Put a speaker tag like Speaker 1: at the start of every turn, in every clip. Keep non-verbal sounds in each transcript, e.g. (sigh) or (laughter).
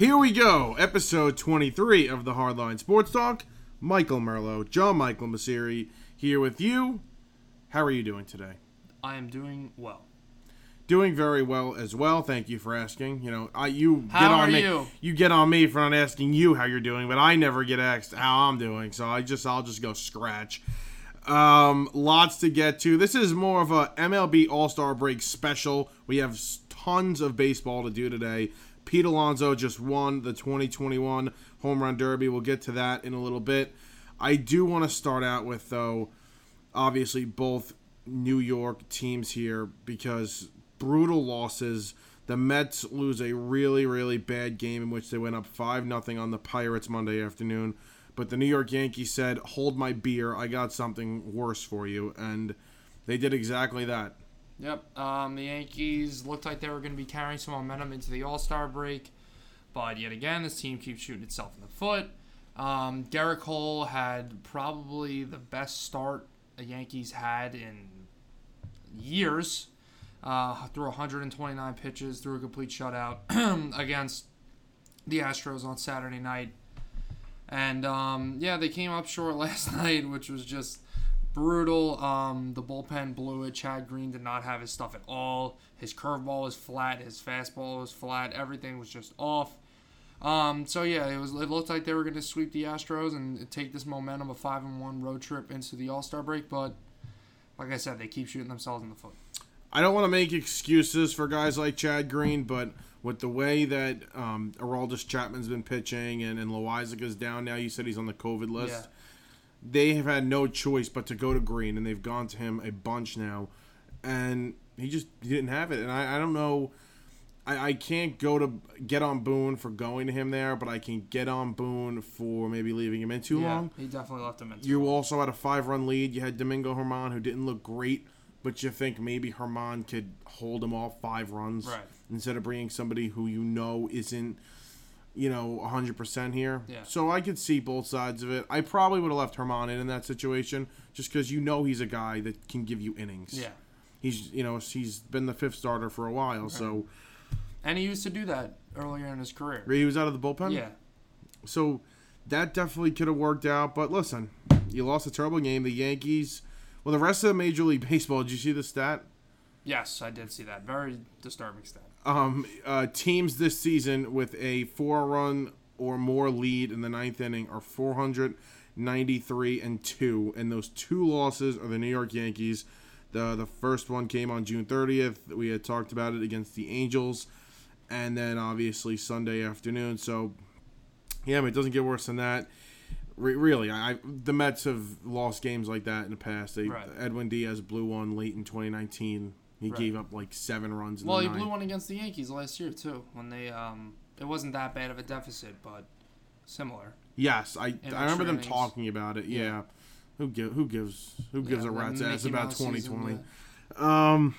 Speaker 1: Here we go, episode 23 of the Hardline Sports Talk. Michael Merlo, John Michael Masiri here with you. How are you doing today?
Speaker 2: I am doing well.
Speaker 1: Doing very well as well. Thank you for asking. You know, I you
Speaker 2: How
Speaker 1: get on
Speaker 2: are
Speaker 1: me.
Speaker 2: you?
Speaker 1: get on me for not asking you how you're doing, but I never get asked how I'm doing, so I just I'll just go scratch. Um, lots to get to. This is more of a MLB All Star Break special. We have tons of baseball to do today. Pete Alonso just won the 2021 Home Run Derby. We'll get to that in a little bit. I do want to start out with though, obviously both New York teams here because brutal losses. The Mets lose a really, really bad game in which they went up 5 0 on the Pirates Monday afternoon. But the New York Yankees said, Hold my beer. I got something worse for you. And they did exactly that.
Speaker 2: Yep. Um, the Yankees looked like they were going to be carrying some momentum into the All Star break, but yet again, this team keeps shooting itself in the foot. Um, Gerrit Cole had probably the best start the Yankees had in years. Uh, threw 129 pitches, threw a complete shutout (clears throat) against the Astros on Saturday night. And um, yeah, they came up short (laughs) last night, which was just brutal. Um, the bullpen blew it. Chad Green did not have his stuff at all. His curveball was flat. His fastball was flat. Everything was just off. Um, so yeah, it was. It looked like they were going to sweep the Astros and take this momentum of five and one road trip into the All Star break. But like I said, they keep shooting themselves in the foot.
Speaker 1: I don't want to make excuses for guys like Chad Green, but with the way that um, Aroldis Chapman's been pitching and, and Loaisiga's down now, you said he's on the COVID list.
Speaker 2: Yeah.
Speaker 1: They have had no choice but to go to Green, and they've gone to him a bunch now, and he just he didn't have it. And I, I don't know. I, I can't go to get on Boone for going to him there, but I can get on Boone for maybe leaving him in too
Speaker 2: yeah,
Speaker 1: long.
Speaker 2: he definitely left him in.
Speaker 1: You also had a five run lead. You had Domingo Germán, who didn't look great, but you think maybe Germán could hold him off five runs
Speaker 2: Right.
Speaker 1: instead of bringing somebody who you know isn't, you know, 100% here.
Speaker 2: Yeah.
Speaker 1: So I could see both sides of it. I probably would have left Germán in in that situation just because you know he's a guy that can give you innings.
Speaker 2: yeah,
Speaker 1: He's, you know, he's been the fifth starter for a while, so
Speaker 2: and he used to do that earlier in his career.
Speaker 1: he was out of the bullpen.
Speaker 2: Yeah,
Speaker 1: So that definitely could have worked out. But listen, you lost a terrible game. The Yankees, well, the rest of the Major League Baseball, did you see the stat?
Speaker 2: yes, I did see that. Very disturbing stat.
Speaker 1: Um, uh, teams this season with a four run or more lead in the ninth inning are 493 and 2. And those two losses are the New York Yankees. The, the first one came on June 30th. We had talked about it against the Angels. And then obviously Sunday afternoon. So, yeah, I mean, it doesn't get worse than that. Re- really, I, I the Mets have lost games like that in the past. They,
Speaker 2: Right.
Speaker 1: Edwin Diaz blew one late in 2019. He
Speaker 2: Right.
Speaker 1: gave up like seven runs. In
Speaker 2: Well,
Speaker 1: the
Speaker 2: he blew one against the Yankees last year too. When they um, it wasn't that bad of a deficit, but similar.
Speaker 1: Yes, I, I remember them
Speaker 2: innings.
Speaker 1: talking about it. Yeah,
Speaker 2: Yeah.
Speaker 1: who give, who gives who gives
Speaker 2: Yeah,
Speaker 1: a rat's ass about 2020?
Speaker 2: yeah.
Speaker 1: Um,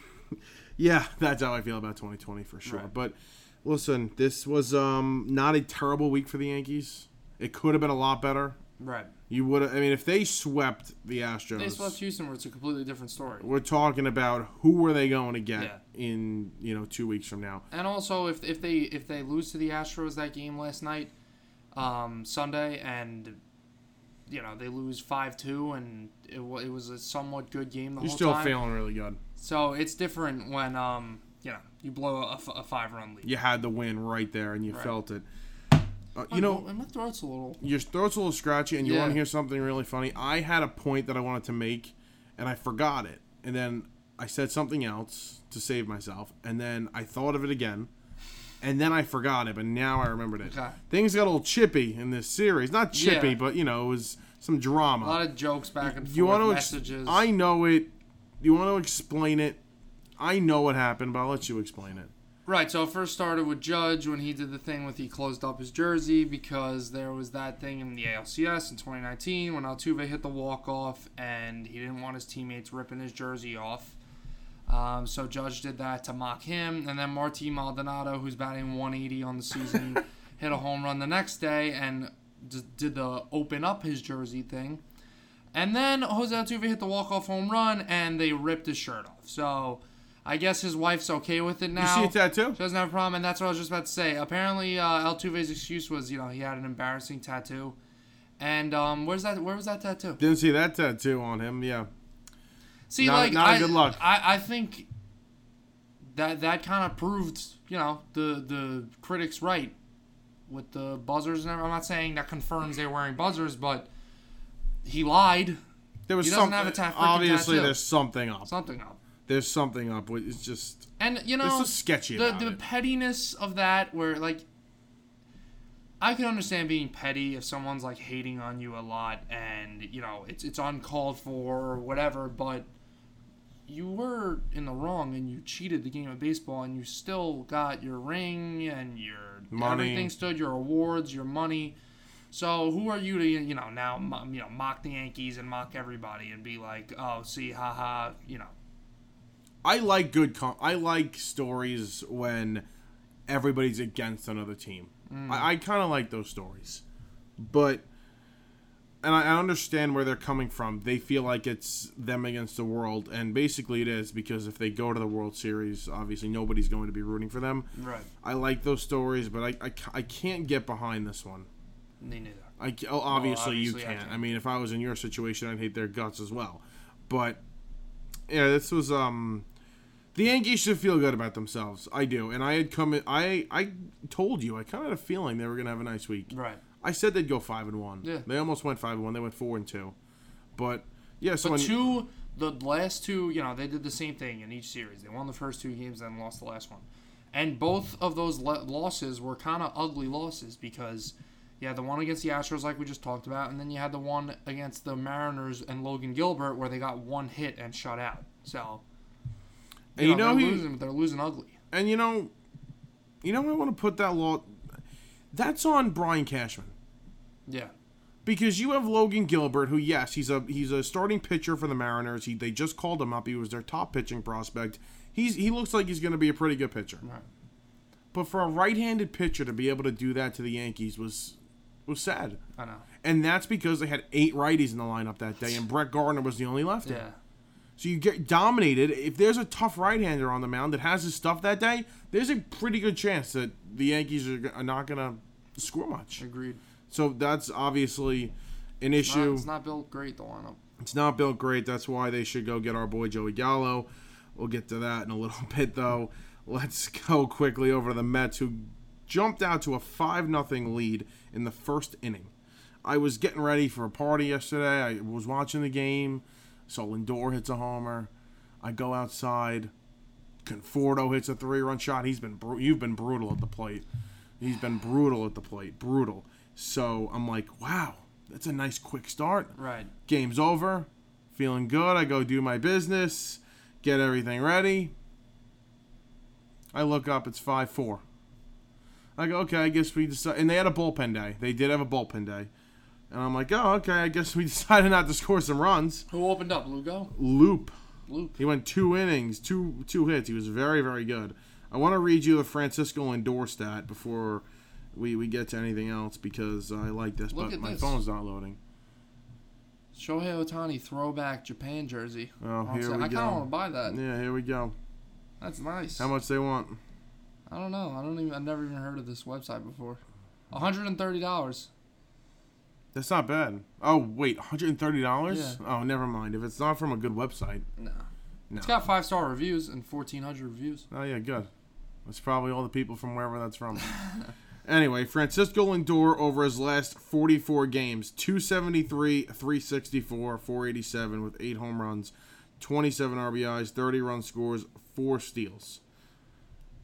Speaker 1: yeah, that's how I feel about 2020 for sure.
Speaker 2: Right.
Speaker 1: But listen, this was um not a terrible week for the Yankees. It could have been a lot better.
Speaker 2: Right.
Speaker 1: You would have. I mean, if they swept the Astros,
Speaker 2: They swept Houston, where it's a completely different story.
Speaker 1: we're talking about who were they going to get
Speaker 2: Yeah.
Speaker 1: in you know two weeks from now.
Speaker 2: And also, if, if they if they lose to the Astros that game last night, um, Sunday, and you know they lose five two, and it, wa- it was a somewhat good game the whole time.
Speaker 1: You're still
Speaker 2: time.
Speaker 1: feeling really good.
Speaker 2: So it's different when um you know you blow a, f- a five run lead.
Speaker 1: You had the win right there, and you
Speaker 2: Right.
Speaker 1: felt it. Uh, you know,
Speaker 2: and my throat's a little.
Speaker 1: your throat's a little scratchy and you
Speaker 2: Yeah.
Speaker 1: want to hear something really funny. I had a point that I wanted to make and I forgot it. And then I said something else to save myself. And then I thought of it again. And then I forgot it, but now I remembered it.
Speaker 2: Okay.
Speaker 1: Things got a little chippy in this series. Not chippy,
Speaker 2: Yeah.
Speaker 1: but you know, it was some drama.
Speaker 2: A lot of jokes back and forth,
Speaker 1: you want to ex-
Speaker 2: messages.
Speaker 1: I know it. You want to explain it? I know what happened, but I'll let you explain it.
Speaker 2: Right, so it first started with Judge when he did the thing with he closed up his jersey because there was that thing in the ALCS in 2019 when Altuve hit the walk off and he didn't want his teammates ripping his jersey off. Um, so Judge did that to mock him, and then Marty Maldonado, who's batting 180 on the season, (laughs) hit a home run the next day and d- did the open up his jersey thing. And then Jose Altuve hit the walk off home run and they ripped his shirt off. So I guess his wife's okay with it now.
Speaker 1: You see a tattoo?
Speaker 2: She doesn't have a problem, and that's what I was just about to say. Apparently, uh, Altuve's excuse was, you know, he had an embarrassing tattoo. And um, where's that? Where was that tattoo?
Speaker 1: Didn't see that tattoo on him. Yeah.
Speaker 2: See,
Speaker 1: Not-
Speaker 2: like,
Speaker 1: not a
Speaker 2: I,
Speaker 1: good look.
Speaker 2: I, I think that that kind of proved, you know, the the critics right with the buzzers. And everything. I'm not saying that confirms they're wearing buzzers, but he lied.
Speaker 1: There was
Speaker 2: He doesn't
Speaker 1: something.
Speaker 2: have a ta-
Speaker 1: obviously,
Speaker 2: tattoo.
Speaker 1: there's something up.
Speaker 2: Something up.
Speaker 1: There's something up. With it's just
Speaker 2: And you know,
Speaker 1: it's sketchy
Speaker 2: the the
Speaker 1: it.
Speaker 2: pettiness of that, where like, I can understand being petty if someone's like hating on you a lot, and you know it's it's uncalled for or whatever. But you were in the wrong, and you cheated the game of baseball, and you still got your ring and your
Speaker 1: Money.
Speaker 2: everything stood, your awards, your money. So who are you to you know now you know mock the Yankees and mock everybody and be like oh see haha you know
Speaker 1: I like good. Com- I like stories when everybody's against another team.
Speaker 2: Mm.
Speaker 1: I, I kind of like those stories, but and I, I understand where they're coming from. They feel like it's them against the world, and basically it is because if they go to the World Series, obviously nobody's going to be rooting for them.
Speaker 2: right
Speaker 1: I like those stories, but I, I, I can't get behind this one.
Speaker 2: me neither.
Speaker 1: I oh, obviously, you
Speaker 2: obviously I
Speaker 1: can't. I,
Speaker 2: can't.
Speaker 1: mean, if I was in your situation, I'd hate their guts as well. But yeah, this was um, the Yankees should feel good about themselves. I do, and I had come. In, I I told you I kind of had a feeling they were gonna have a nice week.
Speaker 2: Right.
Speaker 1: I said they'd go five and one.
Speaker 2: Yeah.
Speaker 1: They almost went five and one. They went four and two. But yeah, so
Speaker 2: But
Speaker 1: when,
Speaker 2: two, the last two, you know, they did the same thing in each series. They won the first two games, then lost the last one. And both of those le- losses were kind of ugly losses because Yeah, the one against the Astros, like we just talked about, and then you had the one against the Mariners and Logan Gilbert, where they got one hit and shut out. So,
Speaker 1: And you know
Speaker 2: they're
Speaker 1: who-
Speaker 2: losing, but they're losing ugly.
Speaker 1: and you know, you know, I want to put that law. That's on Brian Cashman.
Speaker 2: Yeah.
Speaker 1: Because you have Logan Gilbert, who yes, he's a he's a starting pitcher for the Mariners. He they just called him up. He was their top pitching prospect. He's he looks like he's going to be a pretty good pitcher.
Speaker 2: Right.
Speaker 1: But for a right-handed pitcher to be able to do that to the Yankees was was sad.
Speaker 2: I know.
Speaker 1: And that's because they had eight righties in the lineup that day, and Brett Gardner was the only lefty.
Speaker 2: Yeah.
Speaker 1: So you get dominated. If there's a tough right-hander on the mound that has his stuff that day, there's a pretty good chance that the Yankees are, are not going to score much.
Speaker 2: Agreed.
Speaker 1: So that's obviously an
Speaker 2: It's not,
Speaker 1: issue.
Speaker 2: it's not built great, the lineup.
Speaker 1: It's not built great. That's why they should go get our boy Joey Gallo. We'll get to that in a little (laughs) bit, though. Let's go quickly over to the Mets, who jumped out to a 5 0 lead in the first inning. I was getting ready for a party yesterday. I was watching the game. So Lindor hits a homer. I go outside. Conforto hits a three run shot. He's been bru- you've been brutal at the plate. He's been brutal at the plate. Brutal. So I'm like, wow, that's a nice quick start
Speaker 2: Right.
Speaker 1: game's over feeling good i go do my business get everything ready i look up it's 5-4 i go okay i guess we decide and they had a bullpen day they did have a bullpen day and i'm like oh okay i guess we (laughs) decided not to score some runs
Speaker 2: Who opened up? Lugo?
Speaker 1: loop
Speaker 2: Luke.
Speaker 1: he went two innings two two hits he was very very good i want to read you the francisco lindor stat before we, we get to anything else because i like this
Speaker 2: Look
Speaker 1: but my
Speaker 2: this.
Speaker 1: phone's not loading
Speaker 2: Shohei Ohtani throwback Japan jersey.
Speaker 1: Oh, here we
Speaker 2: I kind of want to buy that.
Speaker 1: yeah here we go
Speaker 2: That's nice.
Speaker 1: how much they want
Speaker 2: I don't know. I don't even. I've never even heard of this website before. One hundred and thirty dollars.
Speaker 1: That's not bad. Oh wait, hundred and thirty dollars?
Speaker 2: Yeah.
Speaker 1: Oh, never mind. If it's not from a good website,
Speaker 2: No.
Speaker 1: no.
Speaker 2: It's got five star reviews and fourteen hundred reviews.
Speaker 1: oh yeah, good. That's probably all the people from wherever that's from. (laughs) anyway, Francisco Lindor over his last forty-four games: 273, 364, 487 with eight home runs, twenty-seven RBIs, thirty run scores, four steals.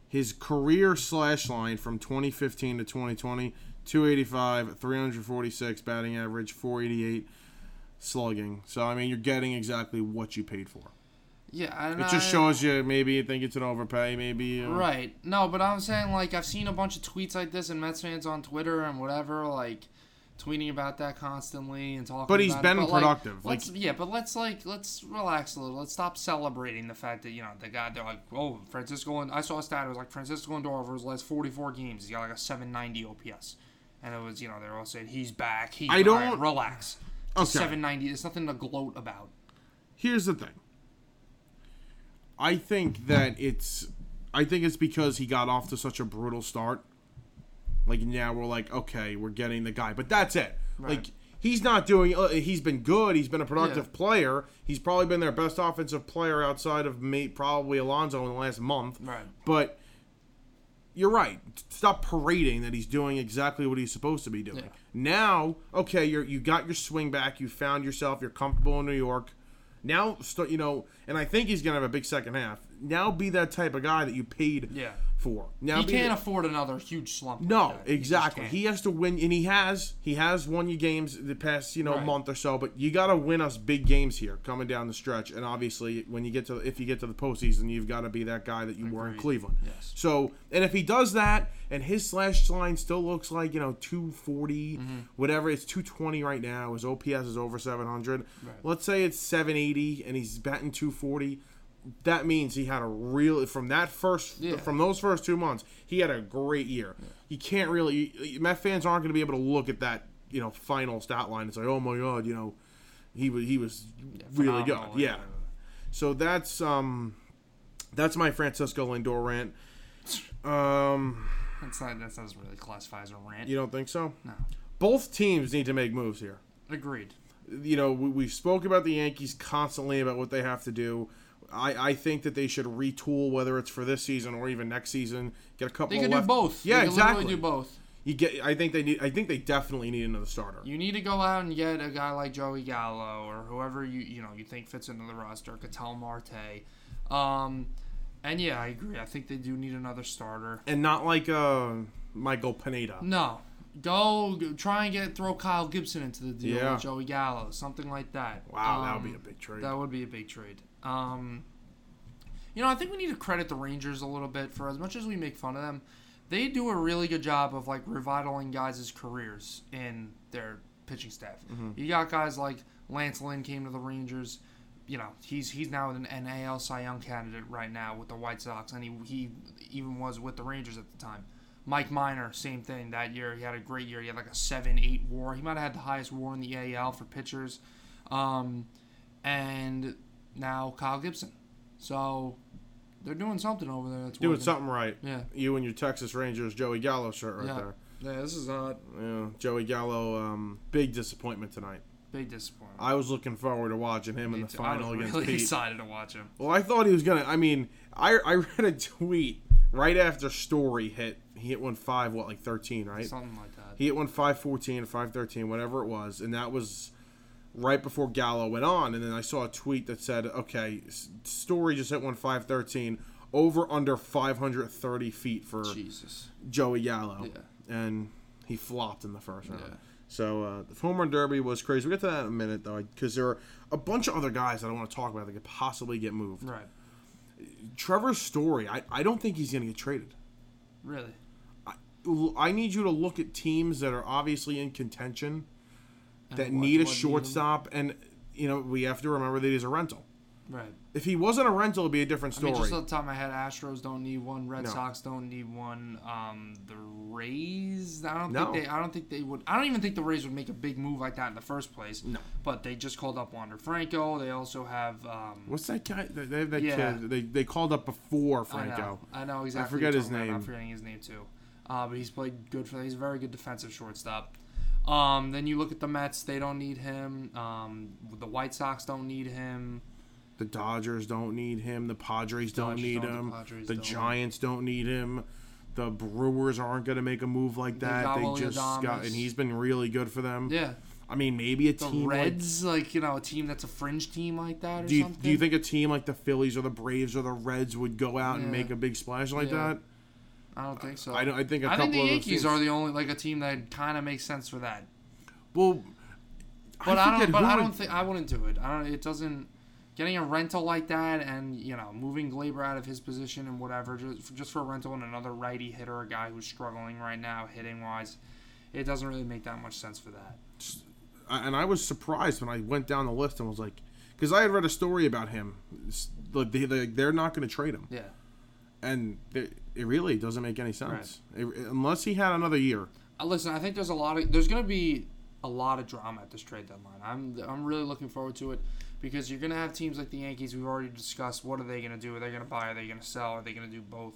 Speaker 1: His career slash line from 2015 to 2020 285, 346 batting average, 488 slugging. So, I mean, you're getting exactly what you paid for.
Speaker 2: Yeah,
Speaker 1: It just
Speaker 2: I-
Speaker 1: shows you maybe you think it's an overpay, maybe. Uh,
Speaker 2: Right. No, but I'm saying like I've seen a bunch of tweets like this and Mets fans on Twitter and whatever like tweeting about that constantly and talking.
Speaker 1: But he's
Speaker 2: about
Speaker 1: been
Speaker 2: it. But, like,
Speaker 1: productive. Like-
Speaker 2: let's, yeah, but let's like let's relax a little. Let's stop celebrating the fact that you know the guy they're like oh Francisco and I saw a stat it was like Francisco Lindor over his last 44 games he's got like a 790 OPS and it was you know they're all saying he's back. He's
Speaker 1: I don't-
Speaker 2: relax.
Speaker 1: Okay.
Speaker 2: 790. There's nothing to gloat about.
Speaker 1: Here's the thing I think that it's I think it's because he got off to such a brutal start. Like now we're like, okay, we're getting the guy, but that's it.
Speaker 2: Right.
Speaker 1: Like he's not doing. Uh, he's been good. He's been a productive
Speaker 2: Yeah.
Speaker 1: player. He's probably been their best offensive player outside of me, probably Alonso in the last month.
Speaker 2: Right.
Speaker 1: But you're right. Stop parading that he's doing exactly what he's supposed to be doing.
Speaker 2: Yeah.
Speaker 1: Now, okay, you're you got your swing back. You found yourself. You're comfortable in New York. Now, start you know, and I think he's gonna have a big second half. Now, be that type of guy that you paid
Speaker 2: Yeah.
Speaker 1: for. Now,
Speaker 2: He can't
Speaker 1: the-
Speaker 2: afford another huge slump. like
Speaker 1: no,
Speaker 2: that.
Speaker 1: Exactly.
Speaker 2: can't.
Speaker 1: He has to win, and he has. He has won you games the past, you know,
Speaker 2: Right.
Speaker 1: month or so. But you got to win us big games here, coming down the stretch. And obviously, when you get to, if you get to the postseason, you've got to be that guy that you were in Cleveland.
Speaker 2: Yes.
Speaker 1: So, and if he does that, and his slash line still looks like you know 240,
Speaker 2: Mm-hmm.
Speaker 1: whatever, it's 220 right now. His OPS is over 700.
Speaker 2: Right.
Speaker 1: Let's say it's 780, and he's batting 240. That means he had a real from that first
Speaker 2: Yeah.
Speaker 1: from those first two months. He had a great year. You can't really you- Met fans aren't going to be able to look at that you know final stat line and say, oh my god, you know, he was he was really good. Yeah. So that's um that's my Francisco Lindor rant. Um,
Speaker 2: That's not, that doesn't really classify as a rant.
Speaker 1: you don't think so?
Speaker 2: No.
Speaker 1: Both teams need to make moves here.
Speaker 2: Agreed.
Speaker 1: you know, we, we spoke about the Yankees constantly about what they have to do. I, I think that they should retool, whether it's for this season or even next season. Get a couple.
Speaker 2: They can do both.
Speaker 1: Yeah,
Speaker 2: they
Speaker 1: exactly.
Speaker 2: do both.
Speaker 1: You get. I think they need. I think they definitely need another starter.
Speaker 2: You need to go out and get a guy like Joey Gallo or whoever you you know you think fits into the roster, Ketel Marte. Um, and yeah, I agree. I think they do need another starter.
Speaker 1: and not like uh, Michael Pineda.
Speaker 2: No, go, try and get throw Kyle Gibson into the deal
Speaker 1: Yeah.
Speaker 2: with Joey Gallo, something like that.
Speaker 1: Wow, that
Speaker 2: Um,
Speaker 1: would be a big trade.
Speaker 2: That would be a big trade. Um, you know, I think we need to credit the Rangers a little bit for as much as we make fun of them. They do a really good job of like revitalizing guys' careers in their pitching staff. You got guys like Lance Lynn came to the Rangers. You know, he's he's now an, an AL Cy Young candidate right now with the White Sox, and he, he even was with the Rangers at the time. Mike Minor, same thing that year. He had a great year. He had like a seven eight WAR. He might have had the highest WAR in the AL for pitchers. Um, and now Kyle Gibson. So they're doing something over there. That's
Speaker 1: Doing
Speaker 2: working.
Speaker 1: something right.
Speaker 2: Yeah.
Speaker 1: You and your Texas Rangers Joey Gallo shirt right
Speaker 2: Yeah.
Speaker 1: there.
Speaker 2: Yeah, this is a
Speaker 1: Yeah, Joey Gallo. Um, big disappointment tonight.
Speaker 2: big disappointment.
Speaker 1: I was looking forward to watching him in
Speaker 2: Me
Speaker 1: the
Speaker 2: too. I
Speaker 1: final
Speaker 2: was
Speaker 1: against
Speaker 2: really (laughs)
Speaker 1: Pete.
Speaker 2: excited to watch him.
Speaker 1: Well, I thought he was gonna. I mean, I I read a tweet right after Story hit. He hit one five, what like thirteen, right?
Speaker 2: Something like that.
Speaker 1: He hit one five fourteen, five thirteen, whatever it was, and that was right before Gallo went on. And then I saw a tweet that said, "Okay, Story just hit one five thirteen, over under five hundred thirty feet for
Speaker 2: Jesus.
Speaker 1: Joey Gallo,
Speaker 2: Yeah.
Speaker 1: and he flopped in the first round."
Speaker 2: Yeah.
Speaker 1: So uh, the home run derby was crazy. We'll get to that in a minute though, because there are a bunch of other guys that I want to talk about that could possibly get moved.
Speaker 2: Right.
Speaker 1: Trevor's story, I, I don't think he's going to get traded.
Speaker 2: Really.
Speaker 1: I I need you to look at teams that are obviously in contention that need a shortstop, and you know we have to remember that he's a rental.
Speaker 2: Right.
Speaker 1: If he wasn't a rental, it'd be a different
Speaker 2: I mean,
Speaker 1: story.
Speaker 2: just off the top of my head, Astros don't need one. Red
Speaker 1: No.
Speaker 2: Sox don't need one. Um, the Rays, I don't
Speaker 1: No.
Speaker 2: think they. I don't think they would. I don't even think the Rays would make a big move like that in the first place.
Speaker 1: No.
Speaker 2: But they just called up Wander Franco. They also have. Um,
Speaker 1: What's that guy? They they have that
Speaker 2: Yeah.
Speaker 1: kid. They, they called up before
Speaker 2: I
Speaker 1: Franco.
Speaker 2: know. I know exactly. I forget
Speaker 1: his
Speaker 2: talking about.
Speaker 1: name.
Speaker 2: I'm forgetting his name too. Uh, but he's played good for. That. He's a very good defensive shortstop. Um, then you look at the Mets. They don't need him. Um, the White Sox don't need him.
Speaker 1: The Dodgers don't need him. The Padres don't
Speaker 2: Dodgers
Speaker 1: need
Speaker 2: don't,
Speaker 1: him.
Speaker 2: Padres
Speaker 1: The
Speaker 2: don't.
Speaker 1: Giants don't need him. The Brewers aren't going to make a move like
Speaker 2: They
Speaker 1: that. They
Speaker 2: William
Speaker 1: just got, and he's been really good for them.
Speaker 2: Yeah.
Speaker 1: I mean, maybe a
Speaker 2: The
Speaker 1: team like
Speaker 2: Reds, like, you know, a team that's a fringe team like that or
Speaker 1: Do you,
Speaker 2: something.
Speaker 1: do you think a team like the Phillies or the Braves or the Reds would go out and make a big splash like
Speaker 2: Yeah.
Speaker 1: that?
Speaker 2: I don't think so.
Speaker 1: I don't. I think a
Speaker 2: I
Speaker 1: couple
Speaker 2: think the Yankees are the only like a team that kind of makes sense for that.
Speaker 1: well.
Speaker 2: But I,
Speaker 1: forget
Speaker 2: don't. But I don't think I wouldn't do it. I don't. It doesn't. Getting a rental like that and you know moving Gleyber out of his position and whatever just just for a rental and another righty hitter, a guy who's struggling right now hitting wise, it doesn't really make that much sense for that.
Speaker 1: And I was surprised when I went down the list and was like, because I had read a story about him. Like they, they they're not going to trade him,
Speaker 2: Yeah.
Speaker 1: And it, it really doesn't make any sense It- unless he had another year.
Speaker 2: Uh, listen, I think there's a lot of there's going to be a lot of drama at this trade deadline. I'm I'm really looking forward to it because you're gonna have teams like the Yankees. We've already discussed what are they gonna do? Are they gonna buy? Are they gonna sell? Are they gonna do both?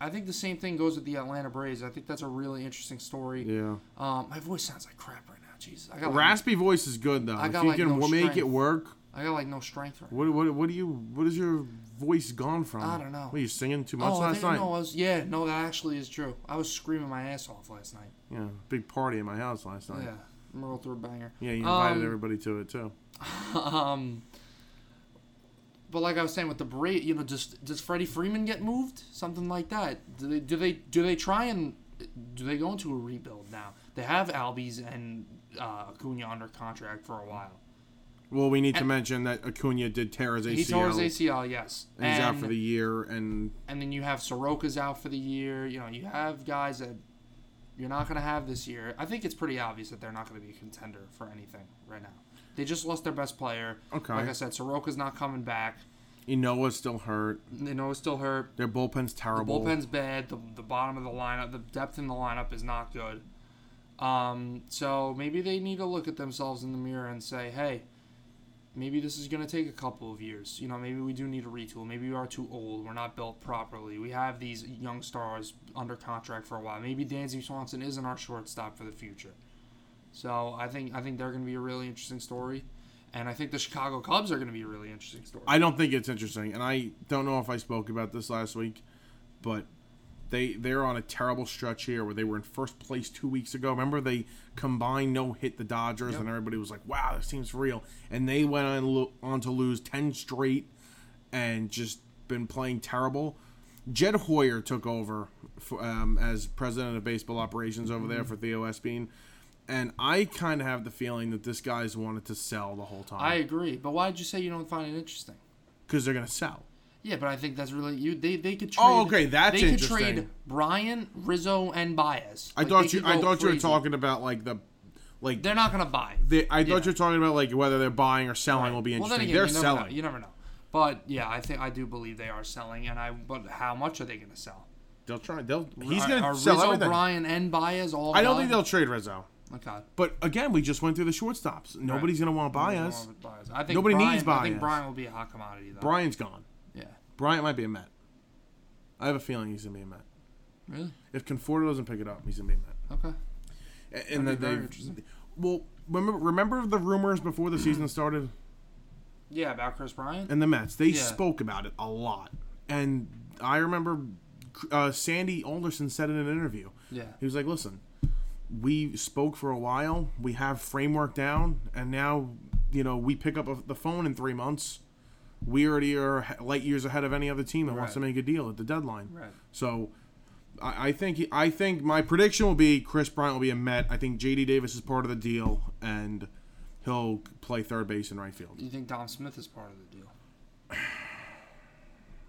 Speaker 2: I think the same thing goes with the Atlanta Braves. I think that's a really interesting story.
Speaker 1: Yeah.
Speaker 2: Um, my voice sounds like crap right now. Jesus, I got like,
Speaker 1: Raspy voice is good though.
Speaker 2: I
Speaker 1: If
Speaker 2: got,
Speaker 1: you
Speaker 2: like,
Speaker 1: can
Speaker 2: no
Speaker 1: make
Speaker 2: strength.
Speaker 1: it work,
Speaker 2: I got like no strength right.
Speaker 1: what what what do you what is your voice gone from?
Speaker 2: I don't know.
Speaker 1: Were you singing too much
Speaker 2: Oh, I
Speaker 1: last
Speaker 2: think,
Speaker 1: night?
Speaker 2: no, I was yeah, no, that actually is true. I was screaming my ass off last night.
Speaker 1: Yeah, big party in my house last night.
Speaker 2: Yeah, Merle threw a banger.
Speaker 1: Yeah, you invited
Speaker 2: Um,
Speaker 1: everybody to it too. (laughs)
Speaker 2: um, but like I was saying with the Bra you know, just does Freddie Freeman get moved? Something like that. Do they do they do they try and do they go into a rebuild now? They have Albies and uh, Acuna under contract for a while.
Speaker 1: Well, we need to mention that Acuna did tear his ACL.
Speaker 2: He tore his ACL, yes.
Speaker 1: and he's out for the year, and
Speaker 2: and then you have Soroka's out for the year. You know, you have guys that you're not going to have this year. I think it's pretty obvious that they're not going to be a contender for anything right now. They just lost their best player.
Speaker 1: Okay.
Speaker 2: Like I said, Soroka's not coming back.
Speaker 1: Ynoa's still hurt.
Speaker 2: Know still hurt.
Speaker 1: Their bullpen's
Speaker 2: The
Speaker 1: terrible.
Speaker 2: bullpen's bad. The, the bottom of the lineup, the depth in the lineup is not good. Um, so maybe they need to look at themselves in the mirror and say, hey, maybe this is going to take a couple of years. You know, maybe we do need a retool. Maybe we are too old. We're not built properly. We have these young stars under contract for a while. Maybe Dansby Swanson isn't our shortstop for the future. So I think I think they're going to be a really interesting story, and I think the Chicago Cubs are going to be a really interesting story.
Speaker 1: I don't think it's interesting, and I don't know if I spoke about this last week, but they they're on a terrible stretch here where they were in first place two weeks ago. Remember they combined no hit the Dodgers,
Speaker 2: Yep.
Speaker 1: and everybody was like, "Wow, this seems real," and they went on lo- on to lose ten straight and just been playing terrible. Jed Hoyer took over for, um, as president of baseball operations over there for Theo Epstein. And I kind of have the feeling that this guy's wanted to sell the whole time.
Speaker 2: I agree, but why did you say you don't find it interesting?
Speaker 1: because they're going to sell.
Speaker 2: Yeah, but I think that's really you. They they could oh, trade.
Speaker 1: Oh, okay, that's interesting.
Speaker 2: they could trade Bryant, Rizzo, and Baez.
Speaker 1: I thought you. I thought you were talking about like the, like
Speaker 2: They're not gonna buy.
Speaker 1: they, I thought
Speaker 2: Yeah.
Speaker 1: you were talking about like whether they're buying or selling will be
Speaker 2: Well,
Speaker 1: interesting.
Speaker 2: then again,
Speaker 1: they're
Speaker 2: you
Speaker 1: selling.
Speaker 2: Know. You never know. But yeah, I think I do believe they are selling, and I. But how much are they gonna sell?
Speaker 1: They'll try. They'll. He's gonna
Speaker 2: are
Speaker 1: sell
Speaker 2: Rizzo,
Speaker 1: everything.
Speaker 2: Bryant, and Baez all.
Speaker 1: I don't think they'll trade Rizzo.
Speaker 2: Okay.
Speaker 1: But again, we just went through the shortstops. Nobody's gonna want to buy us.
Speaker 2: gonna want Baez. I think
Speaker 1: Nobody
Speaker 2: Bryant,
Speaker 1: needs
Speaker 2: I think Bryant will be a hot commodity though.
Speaker 1: Bryant's gone. Bryant might be a Met. I have a feeling he's gonna be a Met.
Speaker 2: Really?
Speaker 1: If Conforto doesn't pick it up, he's gonna be a Met.
Speaker 2: Okay.
Speaker 1: A- And then they. Well, remember remember the rumors before the season (clears throat) started
Speaker 2: Yeah, about Kris Bryant.
Speaker 1: and the Mets. They
Speaker 2: Yeah.
Speaker 1: spoke about it a lot, and I remember uh, Sandy Alderson said in an interview.
Speaker 2: Yeah.
Speaker 1: He was like, "Listen, we spoke for a while. We have framework down, and now, you know, we pick up a, the phone in three months. We already are light years ahead of any other team that wants to make a deal at the deadline.
Speaker 2: Right.
Speaker 1: So, I, I think he- I think my prediction will be Kris Bryant will be a Met. I think J.D. Davis is part of the deal, and he'll play third base and right field.
Speaker 2: Do you think Dom Smith is part of the deal? (sighs)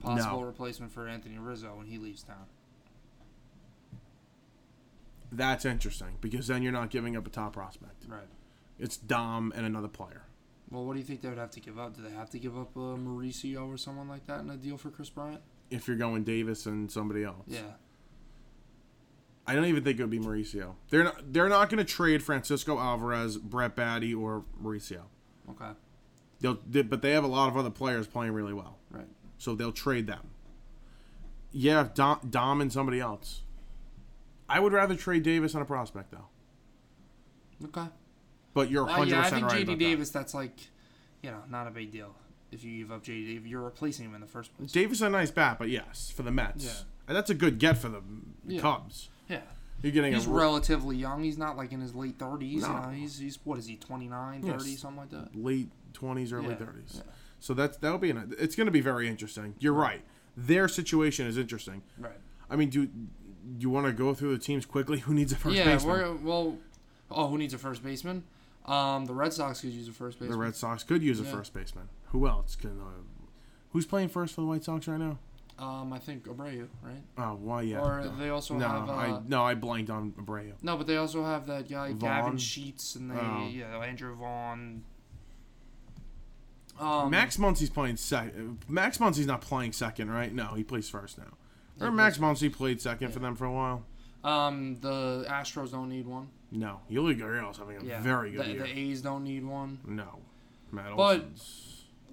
Speaker 2: Possible
Speaker 1: No.
Speaker 2: replacement for Anthony Rizzo when he leaves town.
Speaker 1: That's interesting because then you're not giving up a top prospect.
Speaker 2: Right.
Speaker 1: It's Dom and another player.
Speaker 2: Well, what do you think they would have to give up? Do they have to give up uh, Mauricio or someone like that in a deal for Kris Bryant?
Speaker 1: If you're going Davis and somebody else.
Speaker 2: Yeah.
Speaker 1: I don't even think it would be Mauricio. They're not. They're not going to trade Francisco Alvarez, Brett Baty, or Mauricio.
Speaker 2: Okay.
Speaker 1: They'll, they, but they have a lot of other players playing really well,
Speaker 2: Right.
Speaker 1: so they'll trade them. Yeah, Dom, Dom and somebody else. I would rather trade Davis on a prospect though.
Speaker 2: Okay.
Speaker 1: But you're
Speaker 2: Uh,
Speaker 1: 100
Speaker 2: yeah, I think
Speaker 1: right
Speaker 2: JD Davis. That's like, you know, not a big deal if you give up JD. Davis. You're replacing him in the first place.
Speaker 1: Davis is a nice bat, but yes, for the Mets,
Speaker 2: Yeah.
Speaker 1: And that's a good get for the
Speaker 2: Yeah.
Speaker 1: Cubs.
Speaker 2: Yeah.
Speaker 1: You're getting
Speaker 2: He's
Speaker 1: a
Speaker 2: relatively young. He's not like in his late 30s.
Speaker 1: No.
Speaker 2: You know, he's he's what is he 29, 30,
Speaker 1: Yes.
Speaker 2: something like that.
Speaker 1: late 20s, early
Speaker 2: Yeah,
Speaker 1: 30s.
Speaker 2: yeah.
Speaker 1: So that's that'll be an, it's going to be very interesting. You're right. Their situation is interesting.
Speaker 2: Right.
Speaker 1: I mean, do you want to go through the teams quickly? (laughs) Who needs a first
Speaker 2: yeah.
Speaker 1: baseman?
Speaker 2: We're, well, oh, who needs a first baseman? Um, the Red Sox could use a first baseman. The.
Speaker 1: Red Sox could use a first baseman. Who else can? Uh, who's playing first for the White Sox right now?
Speaker 2: Um, I think Abreu, right?
Speaker 1: Oh, why? Yeah.
Speaker 2: Or
Speaker 1: no.
Speaker 2: they also
Speaker 1: no,
Speaker 2: have. Uh,
Speaker 1: I no, I blanked on Abreu.
Speaker 2: No, but they also have that guy
Speaker 1: Vaughn?
Speaker 2: Gavin Sheets and they
Speaker 1: Oh.
Speaker 2: yeah Andrew Vaughn. Um,
Speaker 1: Max Muncy's playing second. Max Muncy's not playing second, right? No, he plays first now. Or Max Muncy played second for them for a while.
Speaker 2: Um, the Astros don't need one.
Speaker 1: No, Yuli Gurriel's having a
Speaker 2: Yeah.
Speaker 1: very good
Speaker 2: the,
Speaker 1: year.
Speaker 2: the A's don't need one.
Speaker 1: no, Matt
Speaker 2: But-.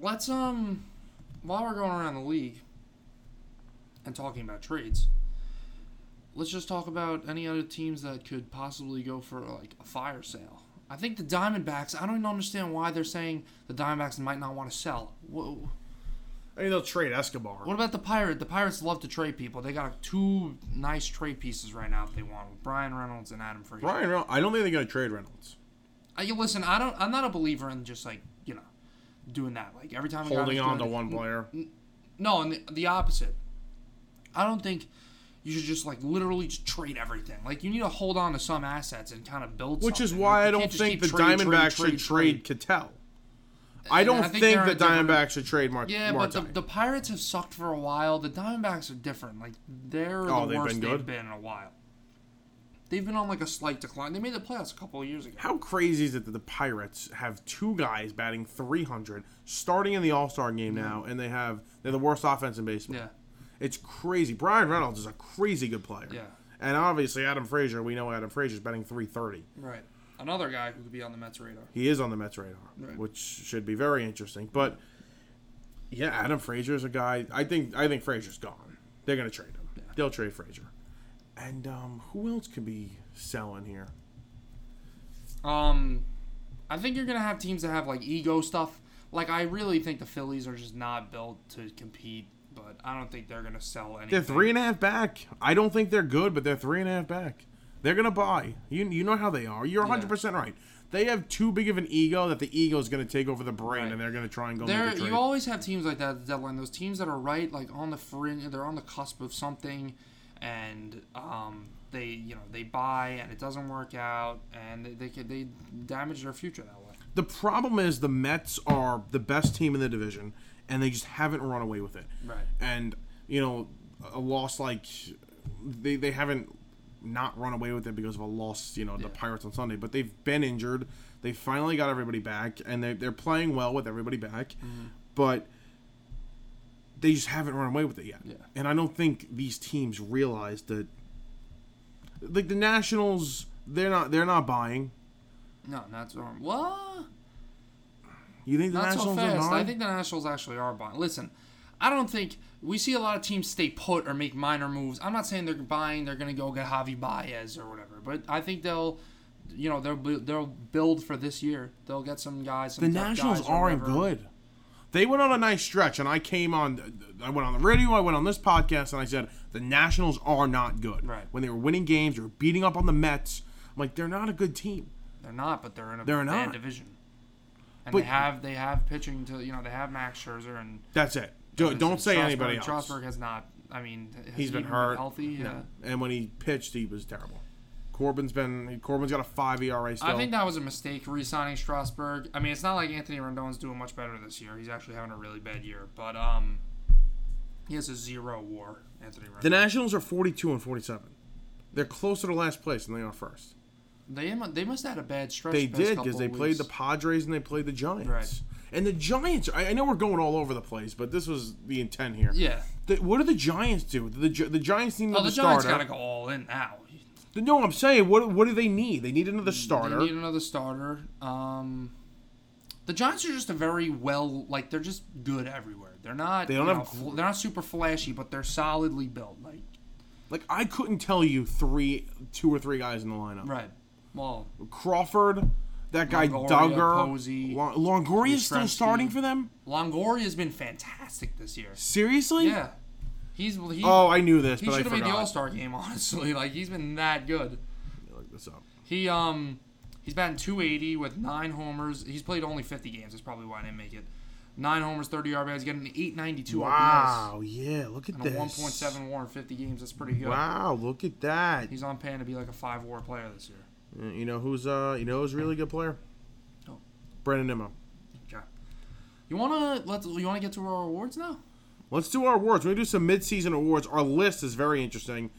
Speaker 2: Let's um, while we're going around the league and talking about trades, let's just talk about any other teams that could possibly go for like a fire sale. I think the Diamondbacks. I don't even understand why they're saying the Diamondbacks might not want to sell. Whoa.
Speaker 1: I mean, they'll trade Escobar.
Speaker 2: What about the Pirate? The Pirates love to trade people. They got two nice trade pieces right now if they want. Bryan Reynolds and Adam Frazier.
Speaker 1: Bryan Reynolds, I don't think they're going to trade Reynolds.
Speaker 2: You listen, I don't. I'm not a believer in just like you know, doing that. Like every time
Speaker 1: Holding on to
Speaker 2: it-
Speaker 1: one player.
Speaker 2: No, and the, the opposite. I don't think you should just like literally just trade everything. Like you need to hold on to some assets and kind of build.
Speaker 1: Which is why
Speaker 2: Like,
Speaker 1: I don't think the
Speaker 2: trade,
Speaker 1: Diamondbacks
Speaker 2: trade,
Speaker 1: should trade Ketel. I don't
Speaker 2: I think
Speaker 1: think,
Speaker 2: they're
Speaker 1: the
Speaker 2: a different-
Speaker 1: Diamondbacks should trade Mar-
Speaker 2: Yeah, but the, the Pirates have sucked for a while. The Diamondbacks are different. Like they're
Speaker 1: Oh,
Speaker 2: the
Speaker 1: they've
Speaker 2: worst
Speaker 1: been
Speaker 2: they've been in a while. They've been on like a slight decline. They made the playoffs a couple of years ago.
Speaker 1: How crazy is it that the Pirates have two guys batting 300, starting in the All Star game now, mm-hmm. and they have they're the worst offense in baseball.
Speaker 2: Yeah,
Speaker 1: It's crazy. Bryan Reynolds is a crazy good player.
Speaker 2: yeah,
Speaker 1: And obviously Adam Frazier, we know Adam Frazier's batting 330.
Speaker 2: right. Another guy who could be on the Mets radar.
Speaker 1: He is on the Mets radar,
Speaker 2: Right.
Speaker 1: which should be very interesting. But yeah, Adam Frazier is a guy. I think I think Frazier's gone. They're gonna trade him.
Speaker 2: Yeah.
Speaker 1: They'll trade Frazier. And um, who else could be selling here?
Speaker 2: Um, I think you're gonna have teams that have like ego stuff. Like I really think the Phillies are just not built to compete, but I don't think they're gonna sell anything.
Speaker 1: They're three and a half back. I don't think they're good, but they're three and a half back. They're gonna buy. You you know how they are. You're 100 percent right. They have too big of an ego that the ego is gonna take over the brain,
Speaker 2: Right.
Speaker 1: and they're gonna try and go
Speaker 2: There,
Speaker 1: make a trade.
Speaker 2: you always have teams like that at the deadline. Those teams that are right, like on the fringe, they're on the cusp of something, and um, they, you know, they buy and it doesn't work out, and they they, could- they damage their future that way.
Speaker 1: The problem is the Mets are the best team in the division, and they just haven't run away with it.
Speaker 2: Right.
Speaker 1: And you know, a loss like they they haven't not run away with it because of a loss, you know, the Pirates on Sunday. But they've been injured. They finally got everybody back, and they they're playing well with everybody back.
Speaker 2: Mm-hmm.
Speaker 1: But they just haven't run away with it yet.
Speaker 2: Yeah.
Speaker 1: And I don't think these teams realize that. Like the Nationals, they're not they're not buying.
Speaker 2: No, that's wrong. What?
Speaker 1: You think the
Speaker 2: Not so
Speaker 1: Nationals are
Speaker 2: fast. I think the Nationals actually are buying. Listen, I don't think we see a lot of teams stay put or make minor moves. I'm not saying they're buying. They're going to go get Javi Baez or whatever, but I think they'll, you know, they'll they'll build for this year. They'll get some guys. Some
Speaker 1: the Nationals aren't good. They went on a nice stretch, and I came on. I went on the radio. I went on this podcast, and I said the Nationals are not good.
Speaker 2: Right.
Speaker 1: When they were winning games, they were beating up on the Mets. I'm like, they're not a good team.
Speaker 2: They're not, but they're in a
Speaker 1: They're
Speaker 2: bad
Speaker 1: not.
Speaker 2: division. And
Speaker 1: But-
Speaker 2: they have they have pitching to you know they have Max Scherzer and
Speaker 1: That's it. Do, don't say
Speaker 2: Strasburg-
Speaker 1: anybody else.
Speaker 2: Strasburg has not. I mean, has
Speaker 1: He's
Speaker 2: he
Speaker 1: been hurt.
Speaker 2: healthy. Yeah.
Speaker 1: No. And when he pitched, he was terrible. Corbin's been Corbin's got a five ERA still.
Speaker 2: I think that was a mistake re-signing Strasburg. I mean, it's not like Anthony Rendon's doing much better this year. He's actually having a really bad year, but um, he has a zero WAR. Anthony Rendon.
Speaker 1: the Nationals are 42 and 47. They're closer to last place than they are first.
Speaker 2: they they must have had a bad stretch.
Speaker 1: They did because they
Speaker 2: of
Speaker 1: played the. Padres and they played the Giants.
Speaker 2: Right.
Speaker 1: And the Giants, I, I know we're going all over the place, but this was the intent here.
Speaker 2: Yeah.
Speaker 1: The, what do the Giants do? The the Giants need another
Speaker 2: Oh,
Speaker 1: another
Speaker 2: the Giants
Speaker 1: starter.
Speaker 2: gotta go all in now.
Speaker 1: No, I'm saying what what do they need? They need another starter.
Speaker 2: They need another starter. Um, the Giants are just a very well, like they're just good everywhere. They're not.
Speaker 1: They don't have
Speaker 2: know, fl- they're not super flashy, but they're solidly built. Like
Speaker 1: like I couldn't tell you three, two or three guys in the lineup.
Speaker 2: right. Well,
Speaker 1: Crawford, that guy
Speaker 2: Longoria,
Speaker 1: Duggar,
Speaker 2: Posey,
Speaker 1: Lon- Longoria's still
Speaker 2: Yastrzemski.
Speaker 1: starting for them.
Speaker 2: Longoria has been fantastic this year.
Speaker 1: Seriously?
Speaker 2: Yeah, he's he.
Speaker 1: Oh, I knew this,
Speaker 2: he
Speaker 1: but I
Speaker 2: should have
Speaker 1: forgot.
Speaker 2: made the All Star game. (laughs) Honestly, like he's been that good.
Speaker 1: Let me Look this up.
Speaker 2: He um he's batting 280 with nine homers. He's played only 50 games. That's probably why I didn't make it. Nine homers, 30 RBIs, getting an 892
Speaker 1: Wow, yeah, look at
Speaker 2: RBIs. And a
Speaker 1: this.
Speaker 2: 1.7 WAR in 50 games. That's pretty good.
Speaker 1: Wow, look at that.
Speaker 2: He's on pan to be like a five WAR player this year.
Speaker 1: Uh, You know who's uh you know who's a really good player?
Speaker 2: Who?
Speaker 1: Brandon Nimmo.
Speaker 2: Okay. You wanna let's you wanna get to our awards now?
Speaker 1: Let's do our awards. We're gonna do some mid-season awards. Our list is very interesting.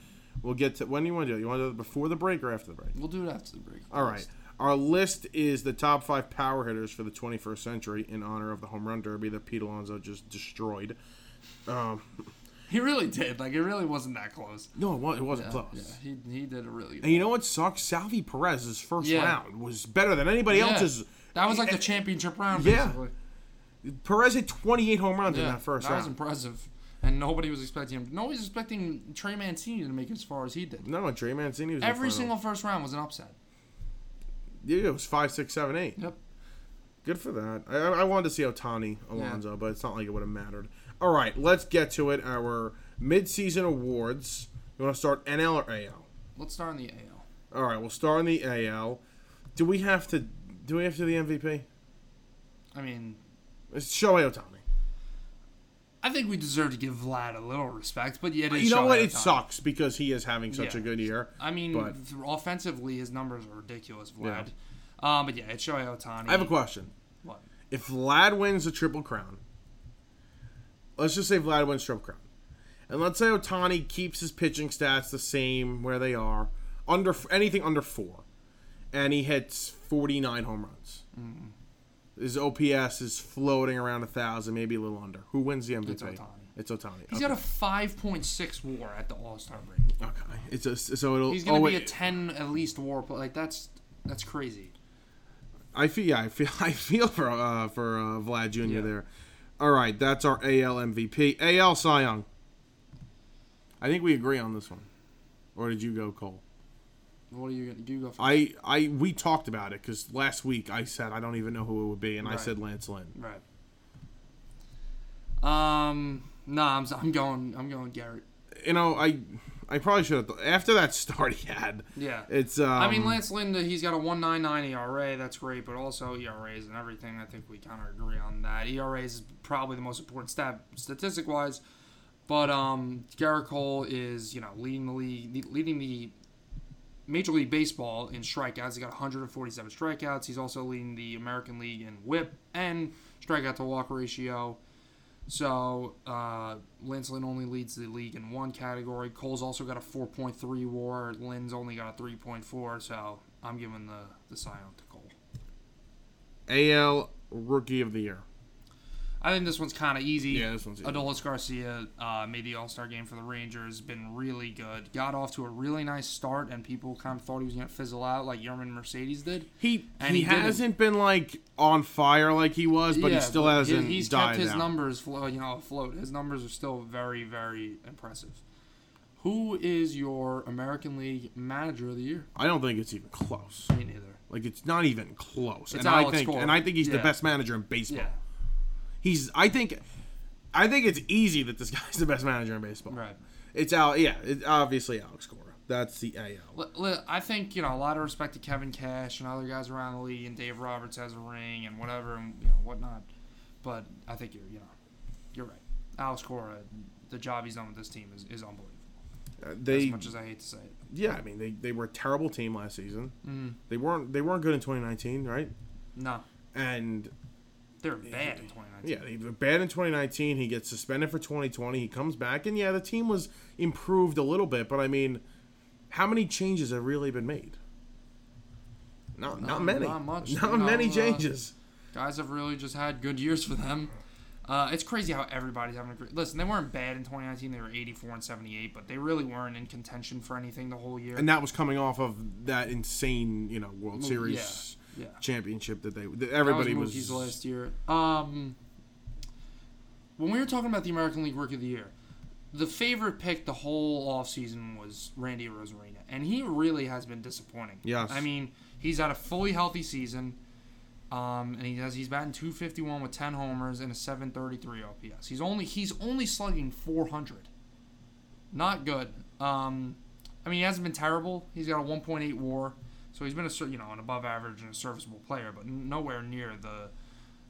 Speaker 1: We'll get to when do you want to do it? You want to do it before the break or after the break?
Speaker 2: We'll do it after the break.
Speaker 1: All right. Our list is the top five power hitters for the 21st century in honor of the home run derby that Pete Alonso just destroyed. Um,
Speaker 2: He really did. Like it really wasn't that close.
Speaker 1: No, it wa- it wasn't
Speaker 2: Yeah,
Speaker 1: close.
Speaker 2: yeah, he, he did a really. Good
Speaker 1: And you know what sucks? Salvy Perez's first
Speaker 2: Yeah.
Speaker 1: round was better than anybody
Speaker 2: Yeah.
Speaker 1: else's.
Speaker 2: That was like the championship round.
Speaker 1: Yeah.
Speaker 2: Basically.
Speaker 1: Perez hit 28 home runs in that first
Speaker 2: that was
Speaker 1: round.
Speaker 2: impressive. And nobody was expecting him. Nobody was expecting Trey Mancini to make it as far as he did.
Speaker 1: no, Trey Mancini was in
Speaker 2: Every
Speaker 1: front of
Speaker 2: single first round was an upset.
Speaker 1: Yeah, it was five, six, seven, eight.
Speaker 2: Yep.
Speaker 1: Good for that. I, I wanted to see Ohtani Alonso, but it's not like it would have mattered. All right, let's get to it. Our mid-season awards. You want to start NL or AL?
Speaker 2: Let's start in the AL.
Speaker 1: All right, we'll start in the AL. Do we have to? Do we have to do the MVP?
Speaker 2: I mean,
Speaker 1: It's Shohei Ohtani.
Speaker 2: I think we deserve to give Vlad a little respect, but yet
Speaker 1: You know what? It sucks because he is having such
Speaker 2: Yeah.
Speaker 1: a good year.
Speaker 2: I mean,
Speaker 1: But-
Speaker 2: offensively, his numbers are ridiculous, Vlad. Um, but yeah, it's Shohei Ohtani.
Speaker 1: I have a question.
Speaker 2: What?
Speaker 1: If Vlad wins the Triple Crown, let's just say Vlad wins Triple Crown, and let's say Ohtani keeps his pitching stats the same where they are, under anything under four, and he hits forty nine home runs. His OPS is floating around a thousand, maybe a little under. Who wins the MVP?
Speaker 2: It's Ohtani.
Speaker 1: It's Ohtani.
Speaker 2: He's
Speaker 1: okay.
Speaker 2: got a 5.6 WAR at the All Star break.
Speaker 1: okay. It's a, so it'll.
Speaker 2: He's gonna
Speaker 1: oh,
Speaker 2: be a 10 at least WAR. But like that's that's crazy.
Speaker 1: I feel yeah, I feel (laughs) I feel for uh, for uh, Vlad Jr.
Speaker 2: Yeah.
Speaker 1: there. All right, that's our AL MVP. AL Cy Young. I think we agree on this one. Or did you go Cole?
Speaker 2: What are you gonna you go for?
Speaker 1: I I we talked about it because last week I said I don't even know who it would be, and I said Lance Lynn.
Speaker 2: Right. Um. Nah, I'm, I'm going. I'm going Gerrit.
Speaker 1: You know, I I probably should have after that (laughs) start he had.
Speaker 2: Yeah.
Speaker 1: It's um,
Speaker 2: I mean, Lance Lynn, he's got a 1.99 ERA. That's great, but also ERAs and everything. I think we kind of agree on that. ERAs is probably the most important stat statistic wise. But um, Gerrit Cole is you know leading the league, leading the Major League Baseball in strikeouts. He got 147 strikeouts. He's also leading the American League in WHIP and strikeout to walk ratio. So uh, Lynn only leads the league in one category. Cole's also got a 4.3 WAR. Lynn's only got a 3.4. So I'm giving the the Young to Cole.
Speaker 1: AL Rookie of the Year.
Speaker 2: I think this one's kind of easy.
Speaker 1: Yeah, this one's easy.
Speaker 2: Adolis Garcia uh, made the All Star game for the Rangers. Been really good. Got off to a really nice start, and people kind of thought he was going to fizzle out like Yermín Mercedes did.
Speaker 1: He
Speaker 2: And
Speaker 1: he,
Speaker 2: he
Speaker 1: hasn't been like on fire like he was, but he still
Speaker 2: but
Speaker 1: hasn't
Speaker 2: He's kept his numbers, flo- you know, afloat. His numbers are still very, very impressive. Who is your American League Manager of the Year?
Speaker 1: I don't think it's even close.
Speaker 2: Me neither.
Speaker 1: Like it's not even close.
Speaker 2: It's
Speaker 1: and I think
Speaker 2: Cora.
Speaker 1: and I think he's the best manager in baseball.
Speaker 2: Yeah,
Speaker 1: He's I think I think it's easy that this (laughs) guy's the best manager in baseball.
Speaker 2: right.
Speaker 1: It's Al yeah, it's obviously Alex Cora. That's the AL.
Speaker 2: I think you know a lot of respect to Kevin Cash and other guys around the league, and Dave Roberts has a ring and whatever and you know whatnot. But I think you're you know you're right. Alex Cora, the job he's done with this team is, is unbelievable.
Speaker 1: Uh,
Speaker 2: as
Speaker 1: they
Speaker 2: much as I hate to say it.
Speaker 1: yeah, I mean they, they were a terrible team last season.
Speaker 2: Mm,
Speaker 1: They weren't they weren't good in 2019, right?
Speaker 2: no,
Speaker 1: And
Speaker 2: they were bad in 2019.
Speaker 1: yeah, they were bad in 2019. He gets suspended for 2020. He comes back and yeah, the team was improved a little bit, but I mean, how many changes have really been made? Not not,
Speaker 2: Not-
Speaker 1: many.
Speaker 2: not much,
Speaker 1: Not many
Speaker 2: uh,
Speaker 1: changes.
Speaker 2: guys have really just had good years for them. Uh, it's crazy how everybody's having a great. Listen, they weren't bad in 2019. They were 84 and 78, but they really weren't in contention for anything the whole year.
Speaker 1: and that was coming off of that insane, you know, World Series
Speaker 2: yeah.
Speaker 1: championship that they that
Speaker 2: That
Speaker 1: everybody
Speaker 2: was,
Speaker 1: was.
Speaker 2: Mookie's last year. Um, when we were talking about the American League Rookie of the Year, the favorite pick the whole offseason was Randy Arozarena, and he really has been disappointing.
Speaker 1: Yes.
Speaker 2: I mean, he's had a fully healthy season, um, and he has he's batting 251 with 10 homers and a 733 OPS. He's only he's only slugging 400. Not good. Um, I mean, he hasn't been terrible. He's got a 1.8 WAR, so he's been a you know an above average and a serviceable player, but nowhere near the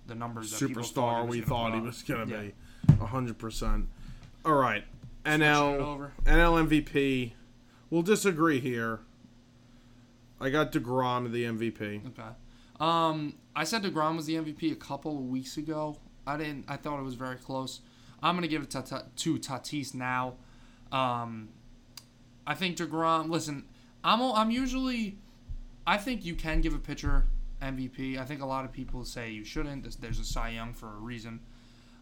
Speaker 2: the numbers that
Speaker 1: superstar we thought he was gonna
Speaker 2: Yeah.
Speaker 1: be, hundred percent. All right,
Speaker 2: Switching
Speaker 1: NL. NL MVP. We'll disagree here. I got Degrom the MVP.
Speaker 2: Okay. Um, I said Degrom was the MVP a couple of weeks ago. I didn't. I thought it was very close. I'm gonna give it to, to Tatis now. Um, I think Degrom. Listen, I'm I'm usually. I think you can give a pitcher MVP. I think a lot of people say you shouldn't. There's, a Cy Young for a reason.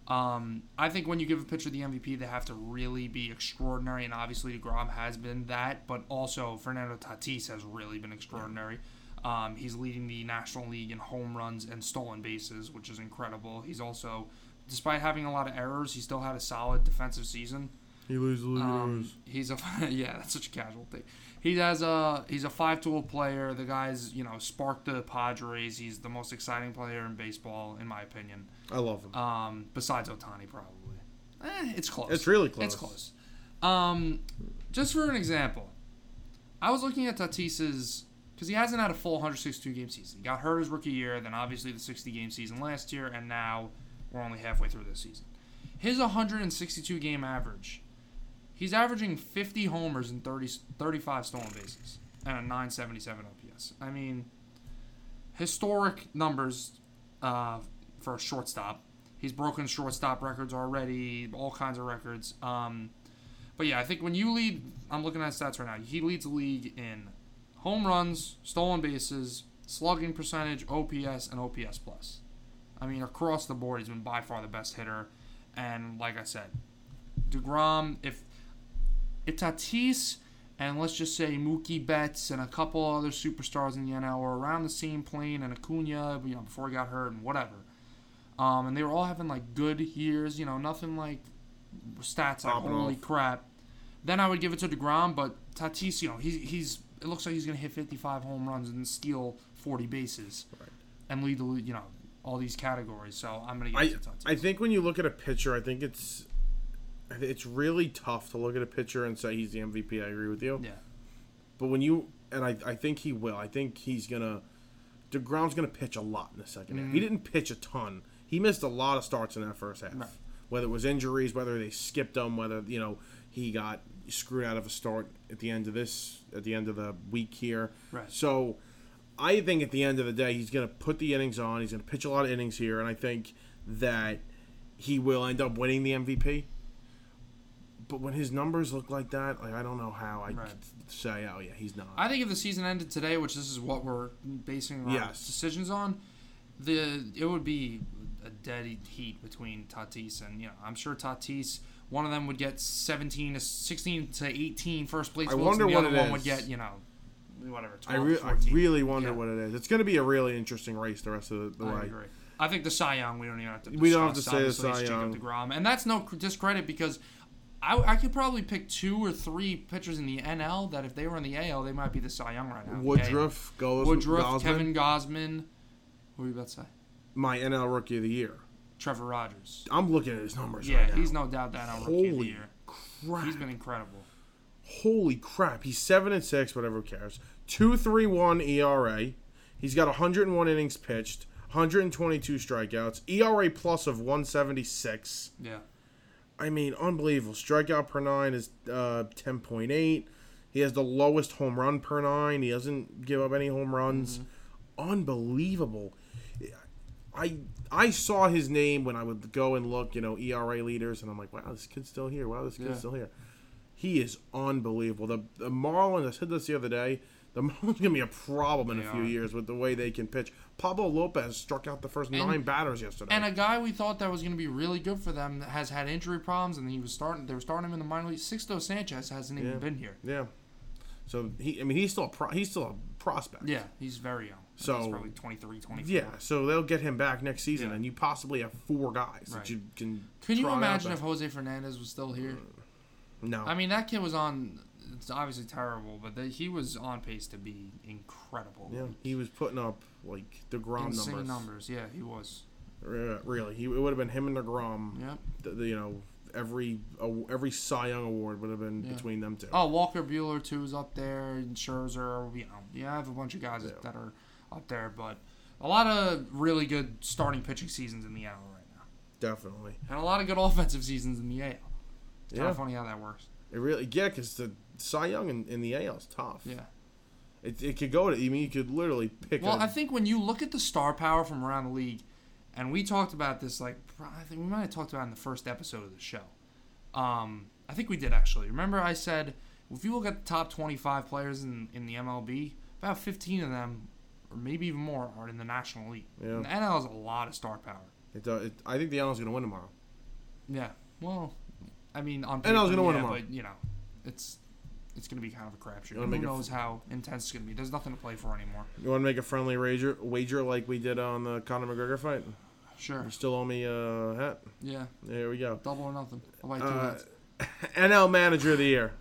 Speaker 2: Um, I think when you give a pitcher the MVP, they have to really be extraordinary, and obviously Degrom has been that, but also Fernando Tatis has really been extraordinary. Um, he's leading the National League in home runs and stolen bases, which is incredible. He's also, despite having a lot of errors, he still had a solid defensive season.
Speaker 1: He loses, loses,
Speaker 2: Um, he's a (laughs) yeah, that's such a casual thing. He has a he's a five tool player. The guy's you know sparked the Padres. He's the most exciting player in baseball, in my opinion.
Speaker 1: I love him.
Speaker 2: Um, besides Ohtani, probably. Eh, it's close.
Speaker 1: It's really close.
Speaker 2: It's close. Um, just for an example, I was looking at Tatis's because he hasn't had a full 162 game season. He got hurt his rookie year, then obviously the 60 game season last year, and now we're only halfway through this season. His 162 game average, he's averaging 50 homers and 30, 35 stolen bases and a 977 OPS. I mean, historic numbers uh, for a shortstop. He's broken shortstop records already, all kinds of records. Um, but yeah, I think when you lead, I'm looking at stats right now. He leads the league in home runs, stolen bases, slugging percentage, OPS, and OPS plus. I mean, across the board, he's been by far the best hitter. And like I said, Degrom, if if Tatis and let's just say Mookie Betts and a couple other superstars in the NL were around the same plane, and Acuna, you know, before he got hurt and whatever, um, and they were all having like good years, you know, nothing like stats like
Speaker 1: Popping
Speaker 2: holy
Speaker 1: off.
Speaker 2: crap. Then I would give it to Degrom, but Tatis, you know, he's he's it looks like he's gonna hit 55 home runs and steal 40 bases,
Speaker 1: Right.
Speaker 2: and lead the you know all these categories. So I'm gonna give
Speaker 1: I,
Speaker 2: it to Tatis.
Speaker 1: I think when you look at a pitcher, I think it's it's really tough to look at a pitcher and say he's the MVP. I agree with you.
Speaker 2: yeah,
Speaker 1: But when you and I, I think he will. I think he's gonna. Degrom's gonna pitch a lot in the 2nd half. He mm. didn't pitch a ton. He missed a lot of starts in that first half.
Speaker 2: Right.
Speaker 1: Whether it was injuries, whether they skipped him, whether you know he got screwed out of a start at the end of this, at the end of the week here.
Speaker 2: Right.
Speaker 1: So, I think at the end of the day, he's gonna put the innings on. He's gonna pitch a lot of innings here, and I think that he will end up winning the MVP. But when his numbers look like that, like I don't know how I
Speaker 2: Right.
Speaker 1: say, oh yeah, he's not.
Speaker 2: I think if the season ended today, which this is what we're basing our
Speaker 1: Yes.
Speaker 2: decisions on, the it would be a dead heat between Tatis and you know I'm sure Tatis one of them would get 17 to 16 to 18 first place
Speaker 1: I
Speaker 2: votes,
Speaker 1: wonder
Speaker 2: and the
Speaker 1: what
Speaker 2: other
Speaker 1: it
Speaker 2: one
Speaker 1: is.
Speaker 2: would get you know whatever 12,
Speaker 1: I, re- I really wonder
Speaker 2: Yeah.
Speaker 1: what it is. It's going to be a really interesting race the rest of the, the
Speaker 2: I
Speaker 1: way.
Speaker 2: agree. I think the Cy Young we don't even have to.
Speaker 1: We don't have
Speaker 2: discuss,
Speaker 1: to say the
Speaker 2: obviously,
Speaker 1: Cy Young.
Speaker 2: Degrom, and that's no discredit because I, I could probably pick two or three pitchers in the NL that if they were in the AL they might be the Cy Young right now. in the AL.
Speaker 1: Woodruff goes.
Speaker 2: Woodruff,
Speaker 1: Gausman,
Speaker 2: Kevin Gausman. What were you about to say?
Speaker 1: my NL Rookie of the Year.
Speaker 2: Trevor Rogers.
Speaker 1: I'm looking at his numbers
Speaker 2: Yeah,
Speaker 1: right now.
Speaker 2: he's no doubt that on rookie of the
Speaker 1: Holy
Speaker 2: year.
Speaker 1: crap!
Speaker 2: He's been incredible.
Speaker 1: Holy crap! He's seven and six. Whatever cares. Two three one ERA. He's got 101 innings pitched, 122 strikeouts, ERA plus of 176.
Speaker 2: Yeah.
Speaker 1: I mean, unbelievable. Strikeout per nine is uh, 10.8. He has the lowest home run per nine. He doesn't give up any home runs. Unbelievable. I I saw his name when I would go and look, you know, ERA leaders, and I'm like, wow, this kid's still here. Wow, this kid's
Speaker 2: Yeah.
Speaker 1: still here. He is unbelievable. The the Marlins. I said this the other day. The (laughs) Marlins gonna be a problem in
Speaker 2: They
Speaker 1: a few
Speaker 2: are.
Speaker 1: years with the way they can pitch. Pablo Lopez struck out the first nine batters yesterday.
Speaker 2: And a guy we thought that was going to be really good for them that has had injury problems, and he was starting. They were starting him in the minor league. Sixto Sanchez hasn't even
Speaker 1: Yeah.
Speaker 2: been here.
Speaker 1: yeah. So he, I mean, he's still a pro, he's still a prospect.
Speaker 2: Yeah, he's very young.
Speaker 1: So-
Speaker 2: he's probably 23, 24.
Speaker 1: Yeah, so they'll get him back next season,
Speaker 2: Yeah.
Speaker 1: and you possibly have four guys
Speaker 2: Right.
Speaker 1: that you can.
Speaker 2: Can you imagine if Jose Fernandez was still here?
Speaker 1: No,
Speaker 2: I mean, that kid was on. It's obviously terrible, but the, he was on pace to be incredible.
Speaker 1: yeah, he was putting up like Degrom numbers.
Speaker 2: numbers. Yeah, he was.
Speaker 1: Re- Really, he it would have been him and Degrom.
Speaker 2: Yep.
Speaker 1: th- the- you know, every uh, every Cy Young award would have been
Speaker 2: Yeah.
Speaker 1: between them two.
Speaker 2: Oh, Walker Buehler too is up there, and Scherzer. You know, you have a bunch of guys
Speaker 1: Yeah.
Speaker 2: that are up there, but a lot of really good starting pitching seasons in the AL right now,
Speaker 1: Definitely,
Speaker 2: and a lot of good offensive seasons in the AL. It's kind
Speaker 1: yeah,
Speaker 2: of funny how that works.
Speaker 1: it really yeah, because the Cy Young in, in the AL is tough.
Speaker 2: Yeah.
Speaker 1: it, it could go to. I mean, you could literally pick.
Speaker 2: Well,
Speaker 1: a,
Speaker 2: I think when you look at the star power from around the league, and we talked about this, like I think we might have talked about it in the first episode of the show. Um, I think we did actually. Remember, I said if you look at the top twenty-five players in in the MLB, about fifteen of them, or maybe even more, are in the National League.
Speaker 1: Yeah.
Speaker 2: And the NL has a lot of star power.
Speaker 1: it, uh, it, I think the AL is going to win tomorrow.
Speaker 2: Yeah. Well, I mean, on
Speaker 1: And I was gonna win
Speaker 2: yeah,
Speaker 1: tomorrow.
Speaker 2: but you know, it's it's gonna be kind of a crapshoot. Who
Speaker 1: make
Speaker 2: knows how intense it's gonna be? There's nothing to play for anymore.
Speaker 1: You want to make a friendly wager, wager like we did on the Conor McGregor fight?
Speaker 2: Sure.
Speaker 1: You still owe me a hat.
Speaker 2: Yeah.
Speaker 1: There we go.
Speaker 2: Double or nothing. Buy two
Speaker 1: Uh,
Speaker 2: hats. (laughs)
Speaker 1: NL Manager of the Year.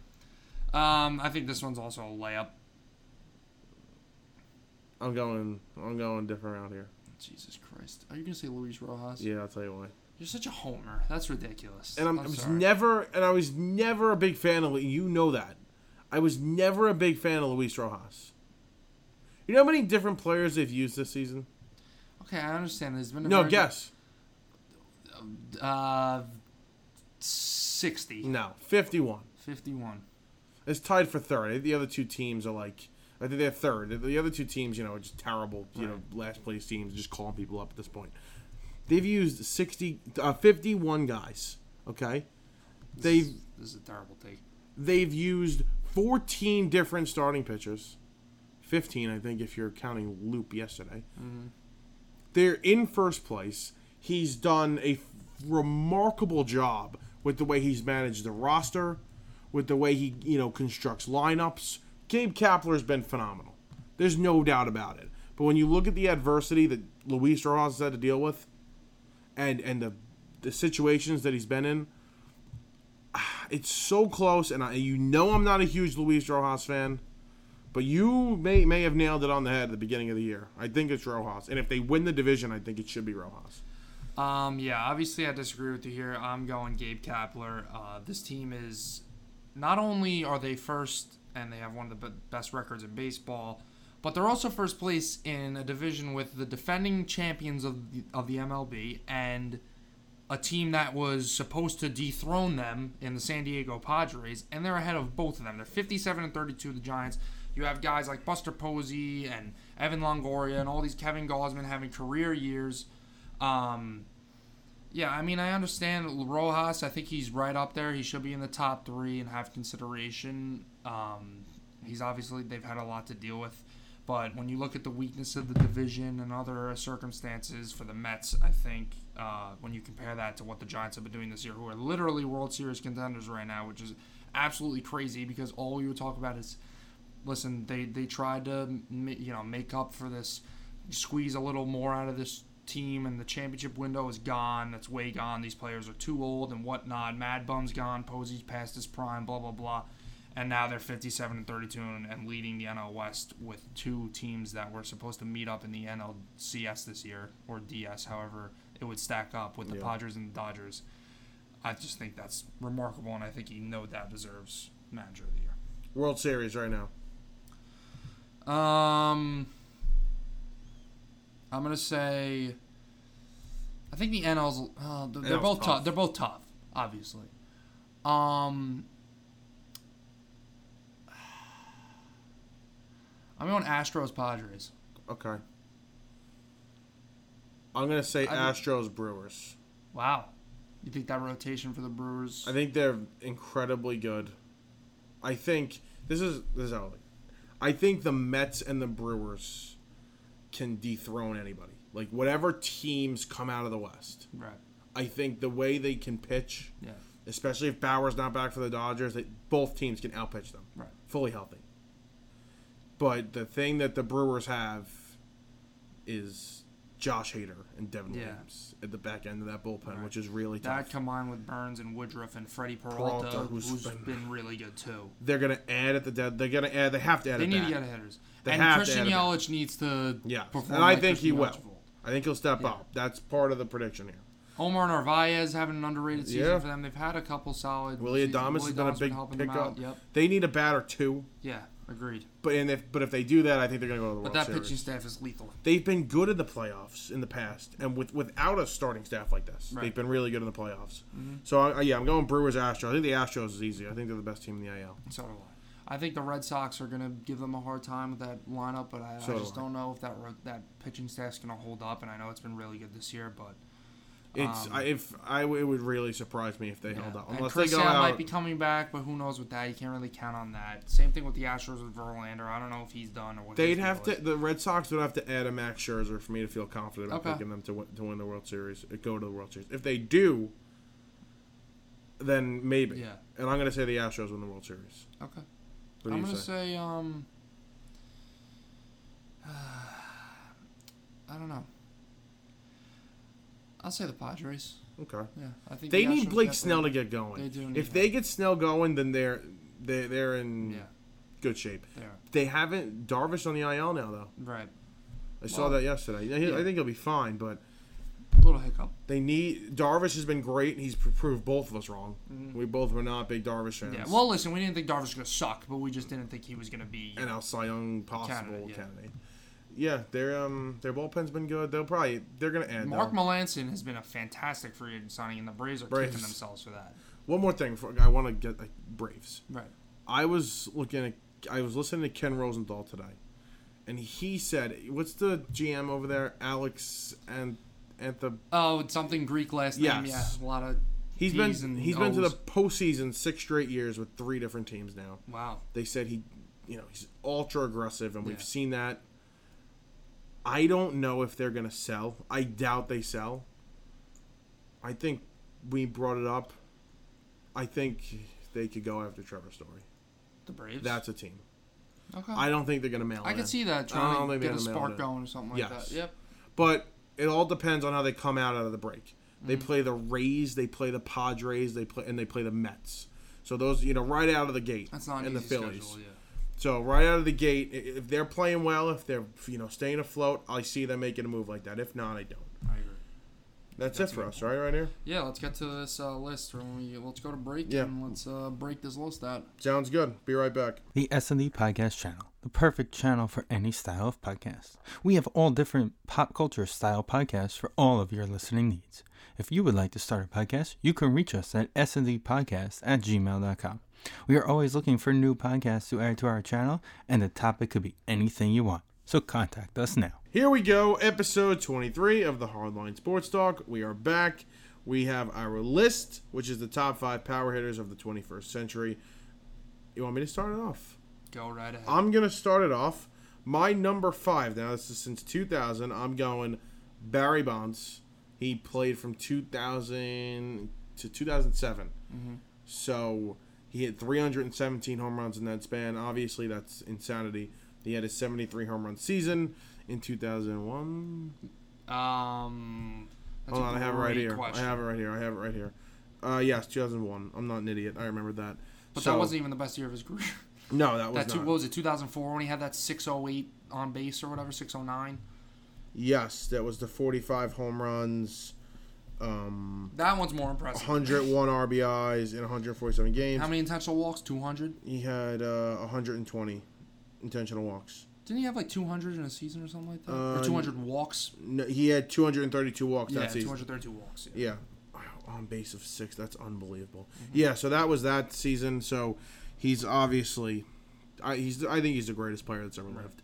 Speaker 2: Um, I think this one's also a layup.
Speaker 1: I'm going. I'm going different out here.
Speaker 2: Jesus Christ. Are you gonna say Luis Rojas?
Speaker 1: Yeah, I'll tell you why.
Speaker 2: You're such a homer. That's ridiculous.
Speaker 1: And I'm,
Speaker 2: I'm
Speaker 1: I was
Speaker 2: sorry.
Speaker 1: never, and I was never a big fan of. You know that. I was never a big fan of Luis Rojas. You know how many different players they've used this season?
Speaker 2: Okay, I understand. There's been a
Speaker 1: No, guess.
Speaker 2: Uh, 60.
Speaker 1: No, 51.
Speaker 2: 51.
Speaker 1: It's tied for third. The other two teams are like, I think they're third. The other two teams, you know, are just terrible. You know, last place teams just calling people up at this point. They've used 60, uh, 51 guys. Okay,
Speaker 2: is- This is a terrible take.
Speaker 1: they've used 14 different starting pitchers. 15, I think, if you're counting Loup yesterday. Mm-hmm. They're in first place. He's done a f- remarkable job with the way he's managed the roster, with the way he, you know, constructs lineups. Gabe Kapler's been phenomenal. There's no doubt about it. But when you look at the adversity that Luis Rojas has had to deal with, and and the the situations that he's been in, it's so close. And I, you know, I'm not a huge Luis Rojas fan, but you may may have nailed it on the head at the beginning of the year. I think it's Rojas, and if they win the division, I think it should be Rojas.
Speaker 2: Um, yeah, obviously I disagree with you here. I'm going Gabe Kapler. Uh, this team is not only are they first and they have one of the best records in baseball, but they're also first place in a division with the defending champions of the, of the MLB and a team that was supposed to dethrone them in the San Diego Padres, and they're ahead of both of them. They're 57 and 32, the Giants. You have guys like Buster Posey and Evan Longoria and all these Kevin Gausman having career years. Um, yeah, I mean, I understand Rojas. I think he's right up there. He should be in the top three and have consideration. Um, he's obviously they've had a lot to deal with, but when you look at the weakness of the division and other circumstances for the Mets, I think uh, when you compare that to what the Giants have been doing this year, who are literally World Series contenders right now, which is absolutely crazy because all you talk about is listen, they they tried to you know make up for this, squeeze a little more out of this team, and the championship window is gone. That's way gone. These players are too old and whatnot. Mad Bum's gone. Posey's past his prime. Blah blah blah. And now they're 57 and 32 and, and leading the NL West with two teams that were supposed to meet up in the NLCS this year or DS, however it would stack up with the
Speaker 1: Yeah.
Speaker 2: Padres and the Dodgers. I just think that's remarkable, and I think he no doubt deserves manager of the year.
Speaker 1: World Series right now.
Speaker 2: Um, I'm gonna say. I think the NL's. Uh, they're,
Speaker 1: NL's
Speaker 2: both
Speaker 1: tough.
Speaker 2: tough. They're both tough, obviously. Um, (sighs) I'm going Astros Padres.
Speaker 1: Okay. I'm gonna say
Speaker 2: I
Speaker 1: Astros Brewers.
Speaker 2: Wow, you think that rotation for the Brewers?
Speaker 1: I think they're incredibly good. I think this is this is how. I- I think the Mets and the Brewers can dethrone anybody. Like whatever teams come out of the West.
Speaker 2: right.
Speaker 1: I think the way they can pitch,
Speaker 2: Yeah.
Speaker 1: especially if Bauer's not back for the Dodgers, that both teams can outpitch them.
Speaker 2: Right.
Speaker 1: Fully healthy. But the thing that the Brewers have is Josh Hader and Devin
Speaker 2: Yeah.
Speaker 1: Williams at the back end of that bullpen,
Speaker 2: Right.
Speaker 1: which is really tough.
Speaker 2: That combined with Burnes and Woodruff and Freddie Peralta,
Speaker 1: Peralta, who's
Speaker 2: who's
Speaker 1: been-
Speaker 2: been really good too.
Speaker 1: They're gonna add at the dead. They're gonna add. They have to add.
Speaker 2: They need
Speaker 1: bat.
Speaker 2: to get hitters.
Speaker 1: They
Speaker 2: and Christian
Speaker 1: add.
Speaker 2: Yelich needs to
Speaker 1: Yeah,
Speaker 2: perform
Speaker 1: and I
Speaker 2: like
Speaker 1: think he
Speaker 2: Christian
Speaker 1: will.
Speaker 2: Yelich will.
Speaker 1: I think he'll step
Speaker 2: Yeah.
Speaker 1: up. That's part of the prediction here.
Speaker 2: Omar Narvaez having an underrated season
Speaker 1: Yeah.
Speaker 2: for them. They've had a couple solid. Willy.
Speaker 1: Adames has been a big pickup.
Speaker 2: Yep.
Speaker 1: They need a batter too.
Speaker 2: Yeah. Agreed.
Speaker 1: But and if but if they do that, I think they're gonna go to the
Speaker 2: But
Speaker 1: World
Speaker 2: that
Speaker 1: Series.
Speaker 2: pitching staff is lethal.
Speaker 1: They've been good in the playoffs in the past, and with without a starting staff like this,
Speaker 2: Right.
Speaker 1: they've been really good in the playoffs.
Speaker 2: Mm-hmm.
Speaker 1: So I, yeah, I'm going Brewers Astros. I think the Astros is easy. I think they're the best team in the AL.
Speaker 2: So do I. I think the Red Sox are going to give them a hard time with that lineup, but I,
Speaker 1: So
Speaker 2: I
Speaker 1: do
Speaker 2: just
Speaker 1: I.
Speaker 2: don't know if that ro- that pitching staff's going to hold up. And I know it's been really good this year, but
Speaker 1: It's
Speaker 2: Um,
Speaker 1: I, if I it would really surprise me if they held
Speaker 2: yeah.
Speaker 1: up
Speaker 2: And
Speaker 1: unless
Speaker 2: Chris
Speaker 1: they go
Speaker 2: Sale
Speaker 1: out.
Speaker 2: might be coming back, but who knows with that? You can't really count on that. Same thing with the Astros with Verlander. I don't know if he's done or what.
Speaker 1: They'd have to.
Speaker 2: is.
Speaker 1: The Red Sox would have to add a Max Scherzer for me to feel confident about
Speaker 2: Okay.
Speaker 1: picking them to win, to win the World Series, uh, go to the World Series. If they do, then maybe.
Speaker 2: Yeah.
Speaker 1: And I'm gonna say the Astros win the World Series.
Speaker 2: Okay.
Speaker 1: What do
Speaker 2: I'm gonna
Speaker 1: say?
Speaker 2: say um. (sighs) I don't know. I'll say the Padres.
Speaker 1: Okay.
Speaker 2: Yeah, I think
Speaker 1: They
Speaker 2: the
Speaker 1: need Blake Snell to get going.
Speaker 2: They do need
Speaker 1: if they get Snell going, then they're they they're in
Speaker 2: Yeah,
Speaker 1: good shape.
Speaker 2: they are.
Speaker 1: They haven't Darvish on the IL now though.
Speaker 2: Right.
Speaker 1: I saw
Speaker 2: Well,
Speaker 1: that yesterday. Yeah. I think he'll be fine, but
Speaker 2: A little hiccup.
Speaker 1: they need Darvish has been great. He's proved both of us wrong. We both were not big Darvish fans.
Speaker 2: Mm-hmm. Yeah. Well, listen, we didn't think Darvish was gonna suck, but we just didn't think he was gonna be.
Speaker 1: and our Cy Young possible
Speaker 2: Candidate, yeah.
Speaker 1: candidate. Yeah, their um their bullpen's been good. They'll probably they're gonna add.
Speaker 2: Mark
Speaker 1: though.
Speaker 2: Melancon has been a fantastic free agent signing, and the Braves are
Speaker 1: Braves.
Speaker 2: kicking themselves for that.
Speaker 1: One more thing, for, I want to get like Braves.
Speaker 2: Right.
Speaker 1: I was looking at, I was listening to Ken Rosenthal today, and he said, "What's the GM over there, Alex and Antha?
Speaker 2: Oh, something Greek last name. Yeah, a lot of.
Speaker 1: He's been he's been to the
Speaker 2: O's.
Speaker 1: postseason six straight years with three different teams now.
Speaker 2: Wow.
Speaker 1: They said he, you know, he's ultra aggressive, and we've seen that. I don't know if they're gonna sell. I doubt they sell. I think we brought it up. I think they could go after Trevor Story.
Speaker 2: The Braves.
Speaker 1: That's a team.
Speaker 2: okay.
Speaker 1: I don't think they're gonna mail.
Speaker 2: I
Speaker 1: it
Speaker 2: can
Speaker 1: in.
Speaker 2: see that trying to get a spark going or something like
Speaker 1: Yes.
Speaker 2: that. Yep.
Speaker 1: But it all depends on how they come out out of the break. They
Speaker 2: Mm-hmm.
Speaker 1: play the Rays, they play the Padres, they play and they play the Mets. So those, you know, right out of the gate,
Speaker 2: That's not
Speaker 1: and the Phillies.
Speaker 2: schedule. Yeah.
Speaker 1: So right out of the gate, if they're playing well, if they're you know staying afloat, I see them making a move like that. If not, I don't.
Speaker 2: I agree.
Speaker 1: That's,
Speaker 2: That's
Speaker 1: it for
Speaker 2: good
Speaker 1: us, right? Right here.
Speaker 2: Yeah, let's get to this uh, list. When we, let's go to break
Speaker 1: Yeah.
Speaker 2: and let's uh, break this list out.
Speaker 1: Sounds good. Be right back.
Speaker 3: The S&D Podcast Channel, the perfect channel for any style of podcast. We have all different pop culture style podcasts for all of your listening needs. If you would like to start a podcast, you can reach us at sndpodcast at gmail.com. We are always looking for new podcasts to add to our channel, and the topic could be anything you want. So contact us now.
Speaker 1: Here we go, episode 23 of the Hardline Sports Talk. We are back. We have our list, which is the top five power hitters of the 21st century. You want me to start it off?
Speaker 2: Go right ahead.
Speaker 1: I'm going to start it off. My number five, now this is since 2000, I'm going Barry Bonds. He played from 2000 to 2007. Mm-hmm. So he hit 317 home runs in that span. Obviously, that's insanity. He had a 73 home run season in 2001.
Speaker 2: um,
Speaker 1: Hold on, I have it right here.
Speaker 2: question.
Speaker 1: I have it right here. I have it right here. Uh, yes, 2001. I'm not an idiot. I remember that.
Speaker 2: But
Speaker 1: So-
Speaker 2: that wasn't even the best year of his career. (laughs)
Speaker 1: No, that was
Speaker 2: that two,
Speaker 1: not.
Speaker 2: what was it, 2004 when he had that 608 on base or whatever, 609?
Speaker 1: Yes, that was the 45 home runs, um,
Speaker 2: That one's more impressive.
Speaker 1: 101 RBIs in 147 games.
Speaker 2: How many intentional walks? 200?
Speaker 1: He had uh, 120 intentional walks.
Speaker 2: Didn't he have like 200 in a season or something like that?
Speaker 1: Uh,
Speaker 2: or 200 walks?
Speaker 1: No, he had 232 walks
Speaker 2: Yeah,
Speaker 1: that season.
Speaker 2: 232 walks. Yeah.
Speaker 1: Yeah. Wow, On base of six. That's unbelievable. Yeah, so that was that season. So he's obviously, I, he's I think he's the greatest player that's ever lived,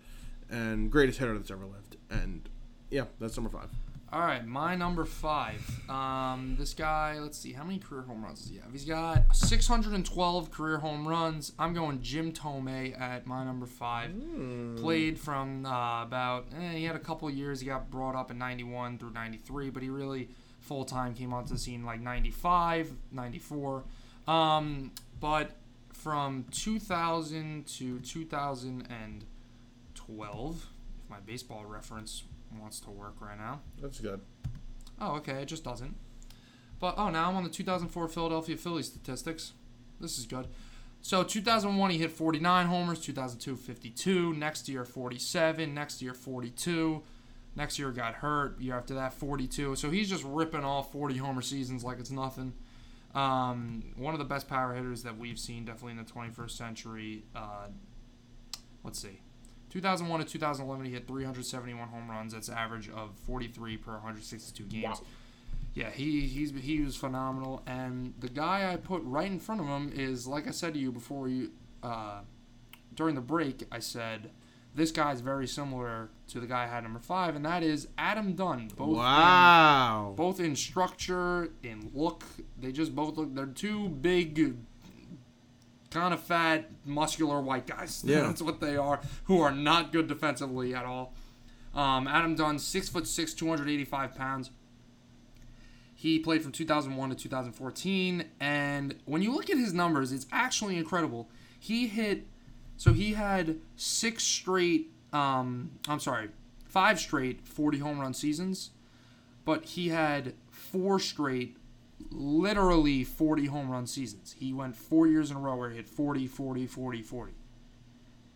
Speaker 1: and greatest hitter that's ever lived. And yeah, that's number five.
Speaker 2: All right, my number five. Um, this guy, let's see, how many career home runs does he have? He's got 612 career home runs. I'm going Jim Thome at my number five. Played from uh, about, eh, he had a couple years. He got brought up in 91 through 93, but he really full time came onto the scene like 95, 94. Um, but from 2000 to 2012, if my baseball reference wants to work right now.
Speaker 1: That's good.
Speaker 2: Oh, okay, it just doesn't. But oh, now I'm on the 2004 Philadelphia Phillies statistics. This is good. So 2001 he hit 49 homers, 2002 52, next year 47, next year 42. Next year got hurt, year after that 42. So he's just ripping off 40 homer seasons like it's nothing. Um, one of the best power hitters that we've seen definitely in the 21st century. Uh, let's see. 2001 to 2011, he hit 371 home runs. That's an average of 43 per 162 games. Yeah, he he's he was phenomenal. And the guy I put right in front of him is, like I said to you before you, uh, during the break, I said this guy's very similar to the guy I had number five, and that is Adam Dunn. Both in-
Speaker 1: wow.
Speaker 2: both in structure, in look, they just both look. They're two big, kind of fat, muscular white guys. (laughs)
Speaker 1: Yeah.
Speaker 2: that's what they are. Who are not good defensively at all. Um, Adam Dunn, six foot six, two hundred eighty-five pounds. He played from 2001 to 2014, and when you look at his numbers, it's actually incredible. He hit, so he had six straight. Um, I'm sorry, five straight 40 home run seasons, but he had four straight, literally 40 home run seasons. He went four years in a row where he hit 40, 40, 40, 40.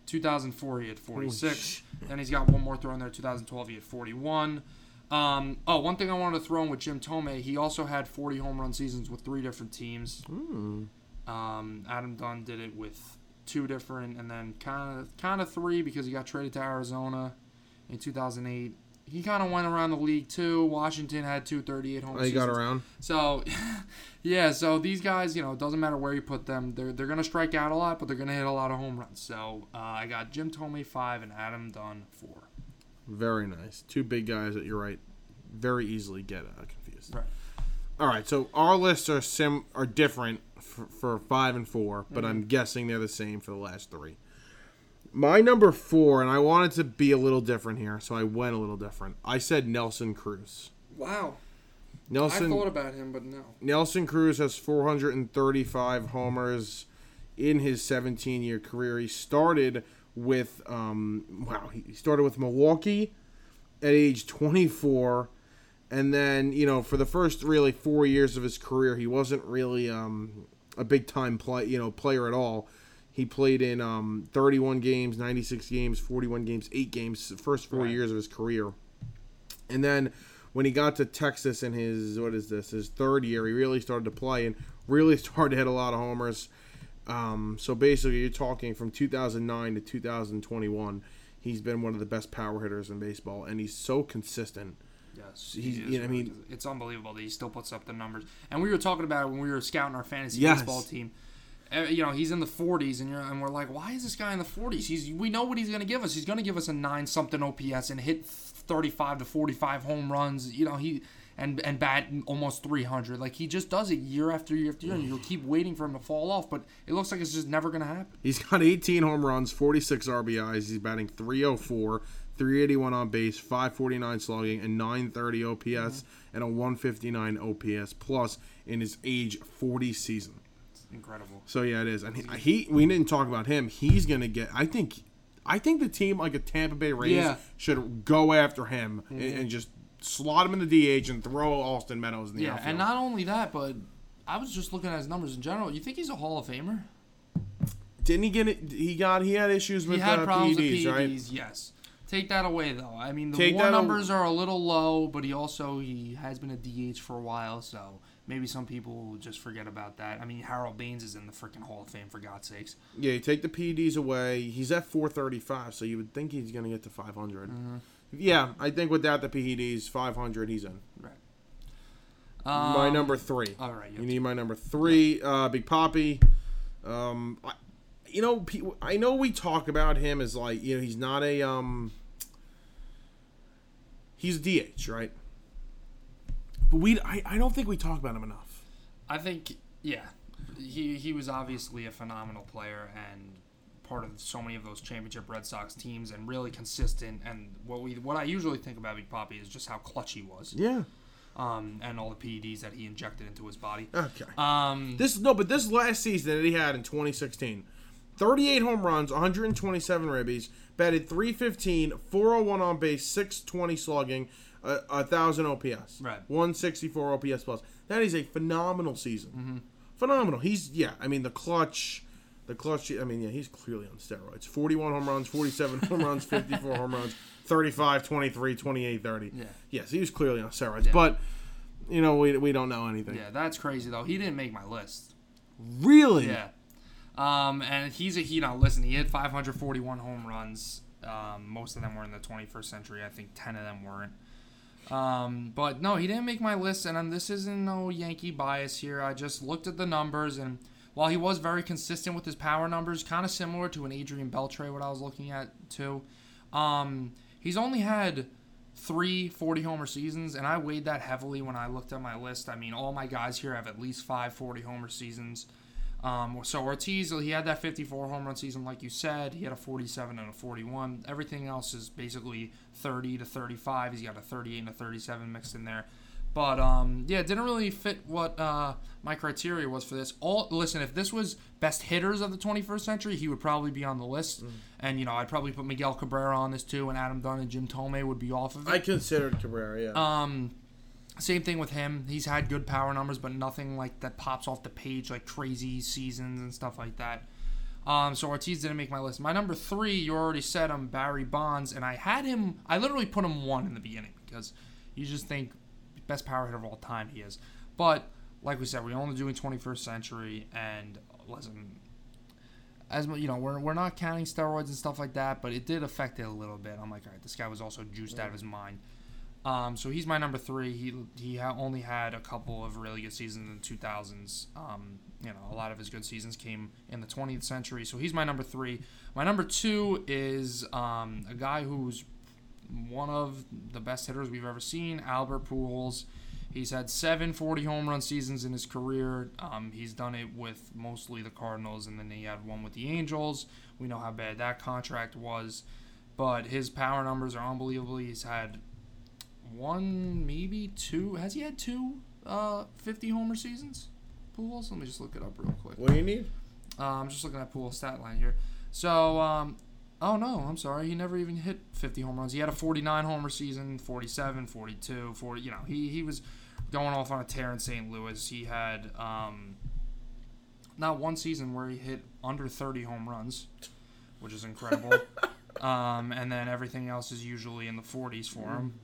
Speaker 2: 2004 he had 46. Then he's got one more throw in there. 2012 he had 41. Um, oh, one thing I wanted to throw in with Jim Thome, he also had 40 home run seasons with three different teams. Um, Adam Dunn did it with two different, and then kind of kind of three because he got traded to Arizona in 2008. He kind of went around the league too. Washington had 238 home
Speaker 1: Oh, you got around.
Speaker 2: So, (laughs) yeah, so these guys, you know, it doesn't matter where you put them. They're, they're going to strike out a lot, but they're going to hit a lot of home runs. So, uh, I got Jim Thome 5 and Adam Dunn 4.
Speaker 1: Very nice. Two big guys that you're right. Very easily get uh, confused.
Speaker 2: Right.
Speaker 1: All right, so our lists are sim are different for, for five and four, but I'm guessing they're the same for the last three. My number four, and I wanted to be a little different here, so I went a little different. I said Nelson Cruz.
Speaker 2: Wow.
Speaker 1: Nelson I thought
Speaker 2: about him, but no.
Speaker 1: Nelson Cruz has 435 homers in his 17 year career. He started with um, wow, he started with Milwaukee at age 24 and then, you know, for the first really 4 years of his career, he wasn't really um, a big time play, you know, player at all. He played in um, 31 games, 96 games, 41 games, 8 games first 4
Speaker 2: Right.
Speaker 1: years of his career. And then when he got to Texas in his what is this his third year, he really started to play and really (laughs) started to hit a lot of homers. Um, so basically, you're talking from 2009 to 2021. He's been one of the best power hitters in baseball, and he's so consistent.
Speaker 2: Yes.
Speaker 1: He's-
Speaker 2: he
Speaker 1: you know, I mean-
Speaker 2: it's unbelievable that he still puts up the numbers. And we were talking about it when we were scouting our fantasy
Speaker 1: Yes.
Speaker 2: baseball team. Uh, you know, he's in the 40s, and and we're like, why is this guy in the 40s? He's we know what he's going to give us. He's going to give us a nine something OPS and hit 35 to 45 home runs. You know, he and and bat almost 300. Like he just does it year after year after year, and you'll keep waiting for him to fall off. But it looks like it's just never going to happen.
Speaker 1: He's got 18 home runs, 46 RBIs. He's batting 304, 381 on base, 549 slugging, and 930 OPS, and a 159 OPS plus in his age 40 season.
Speaker 2: Incredible.
Speaker 1: So yeah, it is. And he, he we didn't talk about him. He's gonna get. I think, I think the team like a Tampa Bay Rays
Speaker 2: Yeah.
Speaker 1: should go after him and, and just slot him in the DH and throw Austin Meadows in the
Speaker 2: Yeah,
Speaker 1: outfield.
Speaker 2: and not only that, but I was just looking at his numbers in general. You think he's a Hall of Famer?
Speaker 1: Didn't he get it? He got. He had issues with
Speaker 2: he had
Speaker 1: uh,
Speaker 2: problems
Speaker 1: PEDs,
Speaker 2: with
Speaker 1: right?
Speaker 2: Yes. Take that away though. I mean, the
Speaker 1: Take
Speaker 2: WAR numbers are a little low, but he also he has been a DH for a while, so maybe some people will just forget about that. I mean, Harold Baines is in the freaking Hall of Fame for God's sakes.
Speaker 1: Yeah, you take the PEDs away. He's at 435, so you would think he's gonna get to 500.
Speaker 2: Mm-hmm.
Speaker 1: Yeah, I think without the PEDs, 500, he's in.
Speaker 2: Right.
Speaker 1: my
Speaker 2: Um,
Speaker 1: number three.
Speaker 2: All right.
Speaker 1: You need my number three, uh, Big Papi. Um, I, you know, I know we talk about him as like, you know, he's not a um, he's DH, right? But we, I, I don't think we talk about him enough.
Speaker 2: I think yeah, he he was obviously a phenomenal player and part of so many of those championship Red Sox teams and really consistent. And what we what I usually think about Big Papi is just how clutch he was,
Speaker 1: Yeah.
Speaker 2: um, and all the PEDs that he injected into his body.
Speaker 1: Okay.
Speaker 2: Um,
Speaker 1: This no, but this last season that he had in 2016, 38 home runs, 127 ribbies, batted 315, 401 on base, 620 slugging, a, a thousand OPS,
Speaker 2: Right.
Speaker 1: 164 OPS plus. That is a phenomenal season.
Speaker 2: Mm-hmm.
Speaker 1: Phenomenal. He's yeah. I mean the clutch, the clutch. I mean yeah, he's clearly on steroids. 41 home runs, 47 (laughs) home runs, 54 home runs, 35, 23, 28, 30.
Speaker 2: Yeah.
Speaker 1: Yes, he was clearly on steroids,
Speaker 2: Yeah.
Speaker 1: but. You know, we, we don't know anything.
Speaker 2: yeah, that's crazy though. He didn't make my list.
Speaker 1: Really?
Speaker 2: Yeah. Um, and he's a he. Now listen, he had 541 home runs. Um, most of them were in the 21st century. I think 10 of them weren't. Um, but no, he didn't make my list, and this isn't no Yankee bias here. I just looked at the numbers, and while he was very consistent with his power numbers, kind of similar to an Adrian Beltre, what I was looking at too, um, he's only had three 40 homer seasons, and I weighed that heavily when I looked at my list. I mean, all my guys here have at least five 40 homer seasons. Um, so Ortiz, he had that 54 home run season, like you said. He had a 47 and a 41. Everything else is basically 30 to 35. He's got a 38 and a 37 mixed in there. But um, yeah, it didn't really fit what uh, my criteria was for this. All listen, if this was best hitters of the 21st century, he would probably be on the list. And you know, I'd probably put Miguel Cabrera on this too, and Adam Dunn and Jim Thome would be off of it.
Speaker 1: I considered Cabrera. Yeah.
Speaker 2: Um, same thing with him. He's had good power numbers, but nothing like that pops off the page like crazy seasons and stuff like that. Um, so Ortiz didn't make my list. My number three, you already said I'm Barry Bonds, and I had him. I literally put him one in the beginning because you just think best power hitter of all time he is. But like we said, we're only doing 21st century, and listen, as you know, we're, we're not counting steroids and stuff like that, but it did affect it a little bit. I'm like, all right, this guy was also juiced out of his mind. Um, so he's my number three. He he only had a couple of really good seasons in the 2000s. Um, you know, a lot of his good seasons came in the 20th century. So he's my number three. My number two is um, a guy who's one of the best hitters we've ever seen, Albert Pujols. He's had seven 40 home run seasons in his career. Um, he's done it with mostly the Cardinals, and then he had one with the Angels. We know how bad that contract was, but his power numbers are unbelievable. He's had one, maybe two. Has he had two uh, 50 homer seasons? Pujols? Let me just look it up real quick.
Speaker 1: what do you need?
Speaker 2: Uh, I'm just looking at Pujols' stat line here. So, um, oh no, I'm sorry. He never even hit 50 home runs. He had a 49 homer season, 47, 42, 40. You know, he, he was going off on a tear in St. Louis. He had um, not one season where he hit under 30 home runs, which is incredible. (laughs) um, and then everything else is usually in the 40s for him.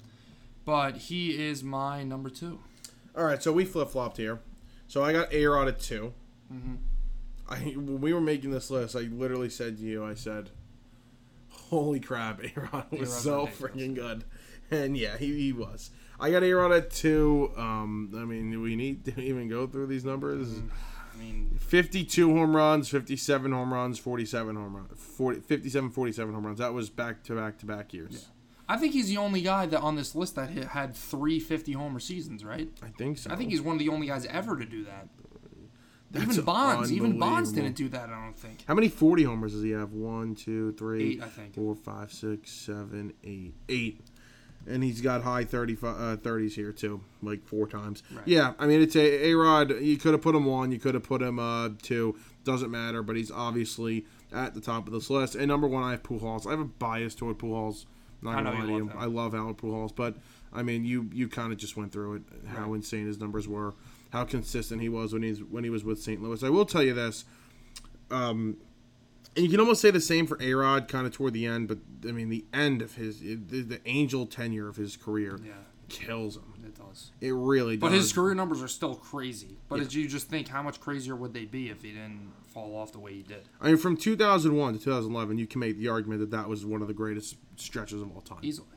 Speaker 2: But he is my number two.
Speaker 1: All right, so we flip flopped here. So I got A Rod at 2
Speaker 2: Mhm.
Speaker 1: I when we were making this list, I literally said to you, I said, "Holy crap, (laughs) A Rod was
Speaker 2: A-Rod's
Speaker 1: so freaking good," and yeah, he, he was. I got A Rod at two. Um, I mean, do we need to (laughs) even go through these numbers?
Speaker 2: I mean,
Speaker 1: 52 home runs, 57 home runs, 47 home runs, 40, 57, 47 home runs. That was back to back to back years.
Speaker 2: I think he's the only guy that on this list that hit, had three 50 homer seasons, right?
Speaker 1: I think so.
Speaker 2: I think he's one of the only guys ever to do that.
Speaker 1: That's
Speaker 2: even Bonds, even Bonds didn't do that. I don't think.
Speaker 1: How many 40 homers does he have? One, two, three,
Speaker 2: Eight, I think.
Speaker 1: four, five, six, seven, eight, eight. And he's got high 30, uh, 30s here too, like four times.
Speaker 2: Right.
Speaker 1: Yeah, I mean it's a A Rod. You could have put him one, you could have put him uh, two. Doesn't matter, but he's obviously at the top of this list. And number one, I have Pujols. I have a bias toward Pujols. Not
Speaker 2: I know
Speaker 1: gonna lie to
Speaker 2: love
Speaker 1: you.
Speaker 2: him.
Speaker 1: I love Albert Pujols, but I mean you you kind of just went through it. How
Speaker 2: Right.
Speaker 1: insane his numbers were, how consistent he was when he's when he was with St. Louis. I will tell you this. Um, and you can almost say the same for Arod, kind of toward the end. But I mean, the end of his the, the angel tenure of his career
Speaker 2: Yeah,
Speaker 1: kills him.
Speaker 2: it does.
Speaker 1: It really does.
Speaker 2: But his career numbers are still crazy. But
Speaker 1: Yeah.
Speaker 2: did you just think how much crazier would they be if he didn't fall off the way he did?
Speaker 1: I mean, from 2001 to 2011, you can make the argument that that was one of the greatest stretches of all time.
Speaker 2: Easily.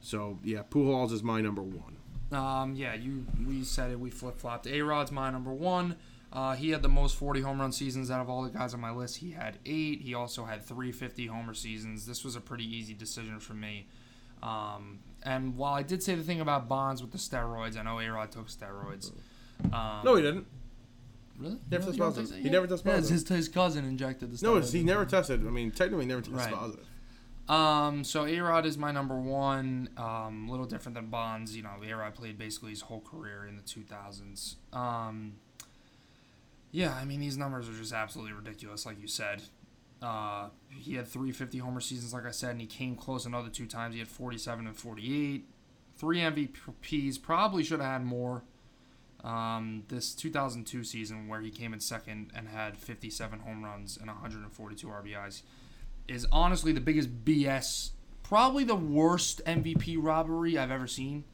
Speaker 1: So yeah, Pujols is my number one.
Speaker 2: Um, yeah, you we said it. We flip flopped. A Rod's my number one. Uh, he had the most 40 home run seasons out of all the guys on my list. He had eight. He also had three 50 homer seasons. This was a pretty easy decision for me. Um, and while I did say the thing about Bonds with the steroids, I know A Rod took steroids. Um,
Speaker 1: No, he didn't.
Speaker 2: Really.
Speaker 1: Never
Speaker 2: Really?
Speaker 1: tested
Speaker 2: You don't
Speaker 1: positive.
Speaker 2: think so?
Speaker 1: He never tested
Speaker 2: Yeah,
Speaker 1: positive.
Speaker 2: his, his cousin injected the steroids.
Speaker 1: No, it's- he never tested. I mean, technically, he never tested
Speaker 2: Right.
Speaker 1: positive.
Speaker 2: Um, so A Rod is my number one. Um, a little different than Bonds. You know, A Rod played basically his whole career in the 2000s. Um, yeah, I mean, these numbers are just absolutely ridiculous, like you said. Uh, he had 350 homer seasons, like I said, and he came close another two times. He had 47 and 48. Three MVPs, probably should have had more. Um, this 2002 season, where he came in second and had 57 home runs and 142 RBIs, is honestly the biggest BS. Probably the worst MVP robbery I've ever seen.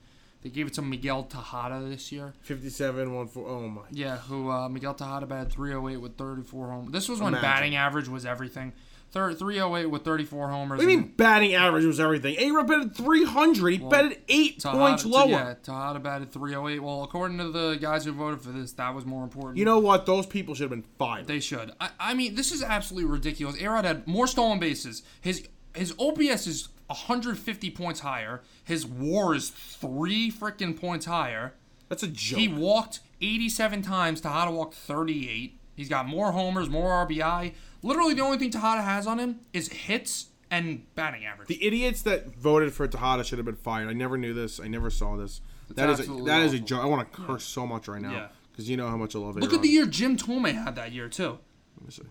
Speaker 2: They gave it to Miguel Tejada this year.
Speaker 1: 57, 1, 4. Oh my.
Speaker 2: Yeah, who uh, Miguel Tejada batted 308 with 34 home. This was when
Speaker 1: Imagine.
Speaker 2: batting average was everything. Thir- 308 with 34 homers.
Speaker 1: What do you mean batting average was everything? A Rod batted 300. He
Speaker 2: Well,
Speaker 1: batted eight
Speaker 2: Tejada,
Speaker 1: points lower.
Speaker 2: Yeah, Tejada batted 308. Well, according to the guys who voted for this, that was more important.
Speaker 1: You know what? Those people should have been fired.
Speaker 2: They should. I, I mean, this is absolutely ridiculous. Arod had more stolen bases. His his OPS is 150 points higher. His WAR is three freaking points higher.
Speaker 1: That's a joke.
Speaker 2: He walked 87 times. Tejada walked 38. He's got more homers, more RBI. Literally, the only thing Tejada has on him is hits and batting average.
Speaker 1: The idiots that voted for Tejada should have been fired. I never knew this. I never saw this.
Speaker 2: It's
Speaker 1: That is a, that is a joke. I want to curse so much right now
Speaker 2: Yeah.
Speaker 1: because you know how much I love.
Speaker 2: It.
Speaker 1: Look
Speaker 2: at the year Jim Thome had that year too.
Speaker 1: Let me see.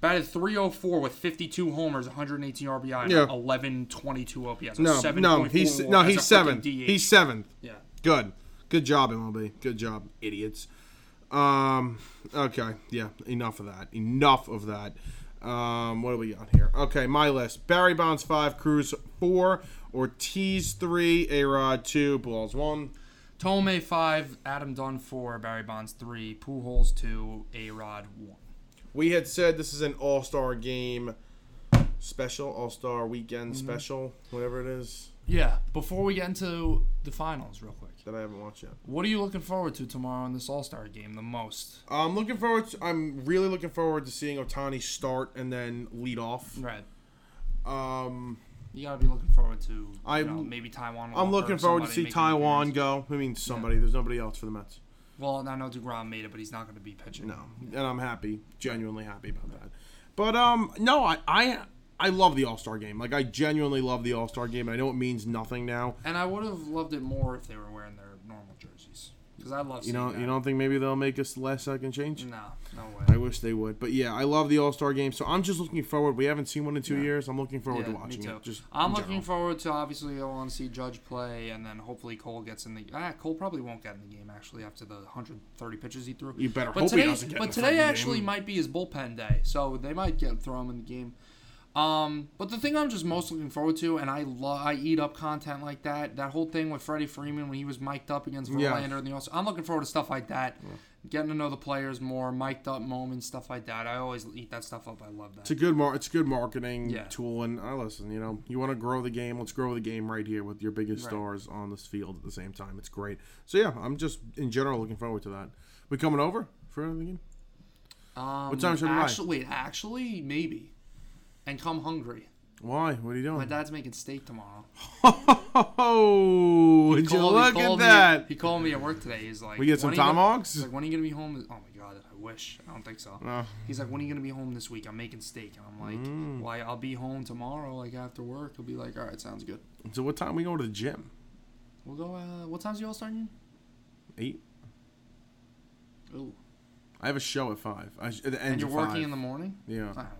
Speaker 2: Batted 304 with 52 homers, 118 RBI, and
Speaker 1: Yeah.
Speaker 2: 1122 OPS. a
Speaker 1: No,
Speaker 2: 7.4
Speaker 1: no, he's no, he's seventh. He's seventh.
Speaker 2: yeah.
Speaker 1: Good, good job, MLB. Good job, idiots. Um, okay, yeah, enough of that. Enough of that. Um, what do we got here? Okay, my list: Barry Bonds five, Cruz four, Ortiz three, A Rod two, Pujols one.
Speaker 2: Thome five, Adam Dunn four, Barry Bonds three, Pujols two, A Rod one.
Speaker 1: We had said this is an All Star game special, All Star weekend
Speaker 2: Mm-hmm.
Speaker 1: special, whatever it is
Speaker 2: Yeah. Before we get into the finals, real quick,
Speaker 1: that I haven't watched yet.
Speaker 2: what are you looking forward to tomorrow in this All Star game the most?
Speaker 1: I'm looking forward. To, I'm really looking forward to seeing Ohtani start and then lead off.
Speaker 2: Right.
Speaker 1: Um,
Speaker 2: You gotta be looking forward to. Know, maybe Taijuan.
Speaker 1: I'm looking forward to see
Speaker 2: Taijuan
Speaker 1: go. I mean, somebody. There's nobody else for the Mets.
Speaker 2: Well, I know Degrom made it, but he's not going to be pitching.
Speaker 1: No, and I'm happy, genuinely happy about that. But um, no, I I I love the All Star game. Like I genuinely love the All Star game. I know it means nothing now.
Speaker 2: And I would have loved it more if they were wearing their normal jerseys. Because I love
Speaker 1: You know,
Speaker 2: that.
Speaker 1: you don't think maybe they'll make us last second change?
Speaker 2: No, no way.
Speaker 1: I wish they would. But yeah, I love the All Star game. So I'm just looking forward. We haven't seen one in two
Speaker 2: Yeah.
Speaker 1: years. I'm looking forward
Speaker 2: Yeah,
Speaker 1: to watching
Speaker 2: me too.
Speaker 1: it. Just
Speaker 2: I'm looking
Speaker 1: general.
Speaker 2: forward to obviously I want to see Judge play, and then hopefully Cole gets in the. Ah, Cole probably won't get in the game actually after the 130 pitches he threw.
Speaker 1: You better
Speaker 2: But
Speaker 1: hope he
Speaker 2: today,
Speaker 1: doesn't get
Speaker 2: but today actually
Speaker 1: game.
Speaker 2: might be his bullpen day, so they might get throw him in the game. Um, but the thing I'm just most looking forward to, and I love, I eat up content like that. That whole thing with Freddie Freeman when he was mic'd up against
Speaker 1: Yeah.
Speaker 2: Verlander in the All. I'm looking forward to stuff like that, getting to know the players more, mic'd up moments, stuff like that. I always eat that stuff up. I love that.
Speaker 1: It's a good mar- It's a good marketing
Speaker 2: Yeah.
Speaker 1: tool, and I listen. You know, you want to grow the game. Let's grow the game right here with your biggest
Speaker 2: Right.
Speaker 1: stars on this field at the same time. It's great. So yeah, I'm just in general looking forward to that. We coming over for the game?
Speaker 2: Um,
Speaker 1: What time should we
Speaker 2: actually, wait, actually, maybe, and come hungry.
Speaker 1: Why? What are you doing?
Speaker 2: My dad's making steak tomorrow.
Speaker 1: Oh, would you
Speaker 2: Called- he
Speaker 1: look at
Speaker 2: called me-
Speaker 1: that?
Speaker 2: he called me at work today. He's like,
Speaker 1: We get
Speaker 2: "When
Speaker 1: some
Speaker 2: are you gonna-"
Speaker 1: tomahawks?
Speaker 2: He's like, when are you gonna be home? Oh my god, I wish. I don't think so.
Speaker 1: Oh.
Speaker 2: He's like, when are you gonna be home this week? I'm making steak, and I'm like,
Speaker 1: Mm.
Speaker 2: well, I'll be home tomorrow, like after work. He'll be like, all right, sounds good.
Speaker 1: So what time we go to the gym?
Speaker 2: We'll go. Uh, what time's you All starting?
Speaker 1: Eight.
Speaker 2: Ooh,
Speaker 1: I have a show at five. I, sh- at the end
Speaker 2: and you're working
Speaker 1: five.
Speaker 2: in the morning.
Speaker 1: Yeah.
Speaker 2: I don't know.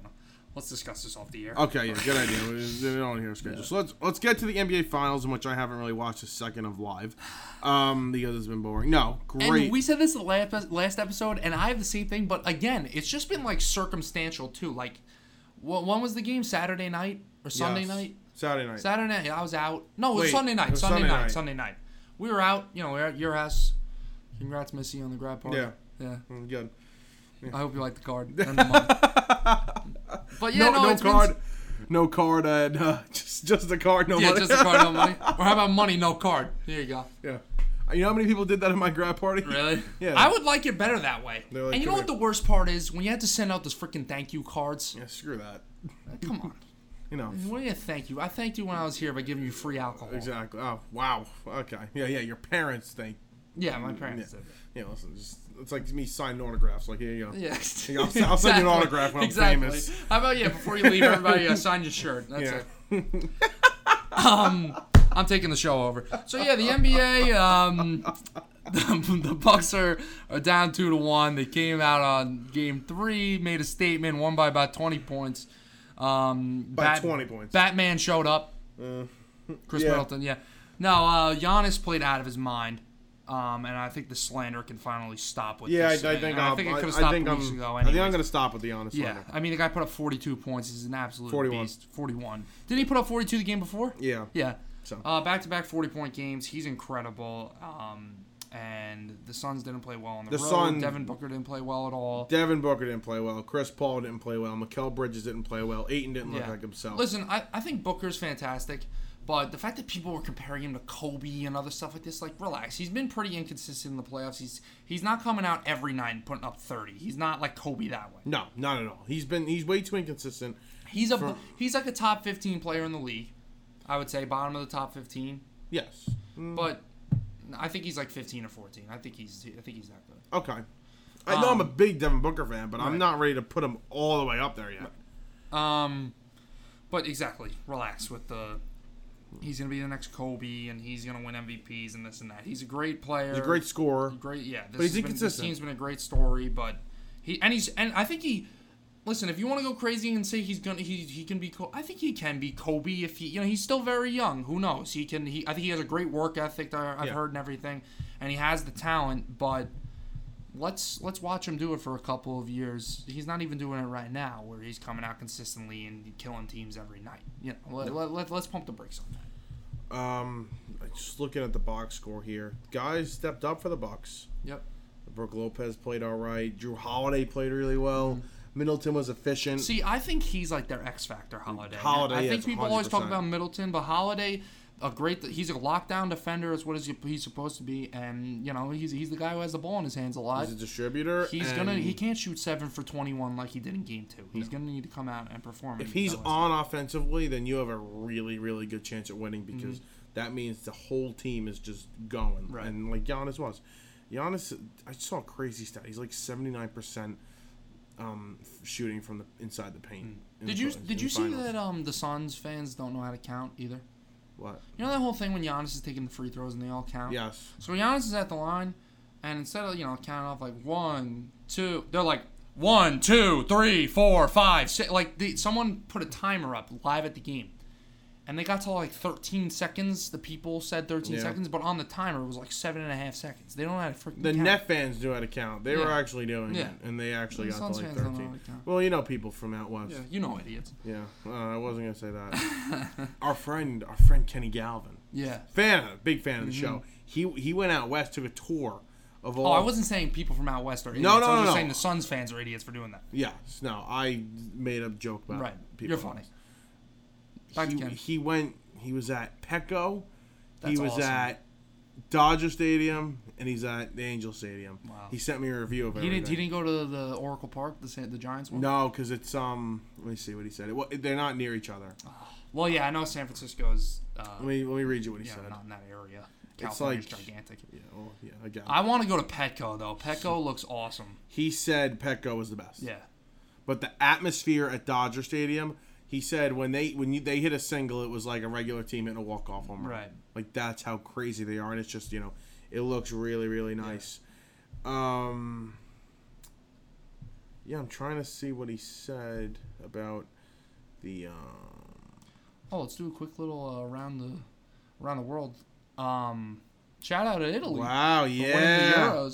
Speaker 2: Let's discuss this off the air.
Speaker 1: Okay, yeah, good idea. We don't want to hear schedule. So let's let's get to the NBA Finals, in which I haven't really watched a second of live, um, because it's been boring. No, great.
Speaker 2: And we said this the last last episode, and I have the same thing. But again, it's just been like circumstantial too. Like, wh- when was the game? Saturday night or Sunday
Speaker 1: Yes.
Speaker 2: night?
Speaker 1: Saturday night.
Speaker 2: Saturday night, I was out. No, it was
Speaker 1: Wait,
Speaker 2: Sunday night.
Speaker 1: was
Speaker 2: Sunday,
Speaker 1: Sunday
Speaker 2: night,
Speaker 1: night.
Speaker 2: Sunday night. We were out. You know, we were at your house. Congrats, Missy, on the grad party.
Speaker 1: Yeah.
Speaker 2: Yeah.
Speaker 1: Good.
Speaker 2: I hope you like the card (laughs) and the. But yeah,
Speaker 1: no,
Speaker 2: no,
Speaker 1: no
Speaker 2: it's been-
Speaker 1: card. No card, and uh, (laughs) just just a card, no
Speaker 2: yeah,
Speaker 1: money.
Speaker 2: just a card, no money. (laughs) Or how about money, no card? Here you go.
Speaker 1: yeah. You know how many people did that at my grad party?
Speaker 2: Really? (laughs)
Speaker 1: Yeah.
Speaker 2: I would like it better that way.
Speaker 1: Like,
Speaker 2: and you know
Speaker 1: "Come
Speaker 2: what the worst part is? When you had to send out those freaking thank you cards.
Speaker 1: Yeah, screw that.
Speaker 2: Come on.
Speaker 1: You know.
Speaker 2: What do you thank you? I thanked you when I was here by giving you free alcohol.
Speaker 1: Exactly. Oh, wow. Okay. Yeah, yeah. Your parents think.
Speaker 2: Yeah, my parents
Speaker 1: Yeah.
Speaker 2: did.
Speaker 1: Yeah, listen. Just it's like me signing autographs. Like here you go.
Speaker 2: Yeah.
Speaker 1: Yeah, I'll- I'll send you an autograph when I'm
Speaker 2: exactly.
Speaker 1: famous.
Speaker 2: How about yeah? Before you leave, everybody uh, sign your shirt. That's
Speaker 1: Yeah.
Speaker 2: it. um, I'm taking the show over. So yeah, the NBA. Um, (laughs) the, the Bucks are, are down two to one. They came out on game three, made a statement, won by about 20 points. Um,
Speaker 1: By 20 points.
Speaker 2: Batman showed up. Khris
Speaker 1: yeah.
Speaker 2: Middleton, yeah. No, uh, Giannis played out of his mind. Um, and I think the slander can finally stop with
Speaker 1: Yeah, I, I
Speaker 2: this.
Speaker 1: think
Speaker 2: I think it
Speaker 1: I,
Speaker 2: could have
Speaker 1: I
Speaker 2: stopped
Speaker 1: think
Speaker 2: weeks
Speaker 1: I'm,
Speaker 2: ago.
Speaker 1: I think I'm gonna stop with the honest.
Speaker 2: Yeah,
Speaker 1: slander.
Speaker 2: I mean the guy put up 42 points. He's an absolute
Speaker 1: 41.
Speaker 2: beast. 41. Did he put up 42 the game before?
Speaker 1: Yeah.
Speaker 2: Yeah.
Speaker 1: So.
Speaker 2: Uh, back-to-back 40-point games. He's incredible. Um, and the Suns didn't play well on the,
Speaker 1: The
Speaker 2: road.
Speaker 1: Sun-
Speaker 2: Devin Booker didn't play well at all.
Speaker 1: Devin Booker didn't play well. Chris Paul didn't play well. Mikal Bridges didn't play well. Ayton didn't look
Speaker 2: Yeah.
Speaker 1: like himself.
Speaker 2: Listen, I, I think Booker's fantastic, but the fact that people were comparing him to Kobe and other stuff like this, like relax. He's been pretty inconsistent in the playoffs. He's he's not coming out every night and putting up 30. He's not like Kobe that way.
Speaker 1: No, not at all. He's been he's way too inconsistent.
Speaker 2: He's a
Speaker 1: For-
Speaker 2: he's like a top 15 player in the league. I would say bottom of the top 15.
Speaker 1: Yes. Mm,
Speaker 2: But I think he's like 15 or 14. I think he's I think he's that good.
Speaker 1: Okay. I know I'm a
Speaker 2: Um,
Speaker 1: big Devin Booker fan, but I'm not ready to put him all the way up there yet.
Speaker 2: Um, but exactly, relax with the he's gonna be the next Kobe, and he's gonna win MVPs and this and that. He's a great player.
Speaker 1: He's a great scorer.
Speaker 2: great. Yeah, this
Speaker 1: But he's
Speaker 2: has been- this team's been a great story, but he and he's and I think he. Listen, if you want to go crazy and say he's gonna he, he can be I think he can be Kobe if he you know he's still very young. Who knows? He can he I think he has a great work ethic that I've
Speaker 1: Yeah.
Speaker 2: heard and everything, and he has the talent. But let's let's watch him do it for a couple of years. He's not even doing it right now, where he's coming out consistently and killing teams every night. You know, let, let, let, let's pump the brakes on that.
Speaker 1: Um, just looking at the box score here, guys stepped up for the Bucks.
Speaker 2: Yep.
Speaker 1: Brook Lopez played all right. Jrue Holiday played really well. Middleton was efficient.
Speaker 2: See, I think he's like their X factor, Holiday.
Speaker 1: Holiday,
Speaker 2: I think
Speaker 1: yes,
Speaker 2: people always talk about Middleton, but Holiday, a great. He's a lockdown defender. Is what is he's supposed to be, and you know he's he's the guy who has the ball in his hands a lot.
Speaker 1: He's a distributor.
Speaker 2: He's gonna. He can't shoot seven for twenty one like he did in game two. He's gonna need to come out and perform.
Speaker 1: If he's on offensively, then you have a really, really good chance at winning because that means the whole team is just going.
Speaker 2: Mm-hmm. Right.
Speaker 1: And like Giannis was. Giannis, I saw a crazy stat. He's like 79% um, shooting from the inside the paint.
Speaker 2: Mm. Did
Speaker 1: the
Speaker 2: you did you
Speaker 1: the
Speaker 2: see
Speaker 1: finals.
Speaker 2: that um the Suns fans don't know how to count either?
Speaker 1: What?
Speaker 2: You know that whole thing when Giannis is taking the free throws and they all count.
Speaker 1: Yes.
Speaker 2: So Giannis is at the line, and instead of you know counting off like one, two, they're like one, two, three, four, five, six. Like they, someone put a timer up live at the game, and they got to like 13 seconds. The people said 13
Speaker 1: Yeah.
Speaker 2: seconds, but on the timer it was like seven and a half seconds. They don't know how to freaking
Speaker 1: The
Speaker 2: count.
Speaker 1: net fans knew how to count. They were actually doing
Speaker 2: Yeah.
Speaker 1: it, and they actually
Speaker 2: The
Speaker 1: got
Speaker 2: Suns
Speaker 1: to like
Speaker 2: fans don't know
Speaker 1: 13.
Speaker 2: how to count.
Speaker 1: Well, you know people from out west.
Speaker 2: Yeah, you know idiots.
Speaker 1: Yeah, uh, I wasn't gonna say that. (laughs) our friend, our friend Kenny Galvin,
Speaker 2: Yeah.
Speaker 1: fan, of- big fan of the show. He he went out west, took a tour of all.
Speaker 2: Mm-hmm. Oh, I wasn't saying people from out west are idiots.
Speaker 1: No, no,
Speaker 2: I was
Speaker 1: no,
Speaker 2: just
Speaker 1: no.
Speaker 2: saying the Suns fans are idiots for doing that.
Speaker 1: Yes, no, I made a joke about
Speaker 2: Right.
Speaker 1: people.
Speaker 2: You're funny. Back to
Speaker 1: He,
Speaker 2: Ken.
Speaker 1: he went. He was at Petco.
Speaker 2: That's he
Speaker 1: was
Speaker 2: awesome.
Speaker 1: at Dodger Stadium, and he's at the Angel Stadium.
Speaker 2: Wow.
Speaker 1: He sent me a review of
Speaker 2: it.
Speaker 1: He
Speaker 2: didn't. He didn't go to the Oracle Park, the the Giants one.
Speaker 1: No, because it's um. Let me see what he said. It, wa- they're not near each other.
Speaker 2: Well, yeah, I know San Francisco's. Uh,
Speaker 1: Let me let me read you what he
Speaker 2: yeah,
Speaker 1: said.
Speaker 2: not in that area.
Speaker 1: It's like-
Speaker 2: gigantic.
Speaker 1: Yeah, well, yeah, I got it.
Speaker 2: I want to go to Petco though. Petco looks awesome.
Speaker 1: He said Petco was the best.
Speaker 2: Yeah.
Speaker 1: But the atmosphere at Dodger Stadium, he said when they when you, they hit a single, it was like a regular team hitting a walk off home run.
Speaker 2: Right.
Speaker 1: Like that's how crazy they are, and it's just you know, it looks really really nice. Um. Yeah, I'm trying to see what he said about the. Um,
Speaker 2: Oh, let's do a quick little uh, around the around the world. Um, shout out to Italy.
Speaker 1: wow! Yeah.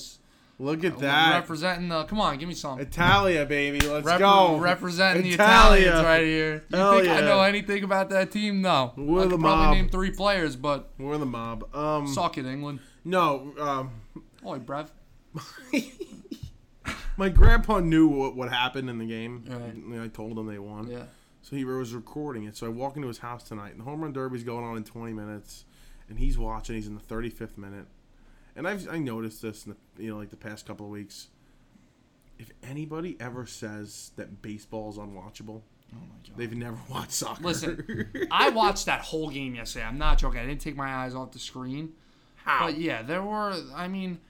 Speaker 1: Look at
Speaker 2: Uh,
Speaker 1: that.
Speaker 2: Representing the. Come on, give me some.
Speaker 1: Italia, baby. Let's
Speaker 2: Rep-
Speaker 1: go.
Speaker 2: Representing the Italians right here. You
Speaker 1: Hell
Speaker 2: think I know anything about that team? No.
Speaker 1: We're
Speaker 2: I
Speaker 1: the
Speaker 2: could
Speaker 1: mob.
Speaker 2: probably name three players, but
Speaker 1: We're the mob. Um.
Speaker 2: suck it, England.
Speaker 1: No. Um.
Speaker 2: Oi, Brev. (laughs)
Speaker 1: My grandpa knew what, what happened in the game.
Speaker 2: Right.
Speaker 1: And I told him they won.
Speaker 2: Yeah.
Speaker 1: So he was recording it. So I walk into his house tonight, and the home run derby's going on in 20 minutes, and he's watching. He's in the 35th minute, and I've I noticed this in the you know like the past couple of weeks. If anybody ever says that baseball is unwatchable,
Speaker 2: Oh my god.
Speaker 1: they've never (laughs) watched soccer.
Speaker 2: Listen, (laughs) I watched that whole game yesterday. I'm not joking. I didn't take my eyes off the screen.
Speaker 1: how?
Speaker 2: But yeah, there were. I mean,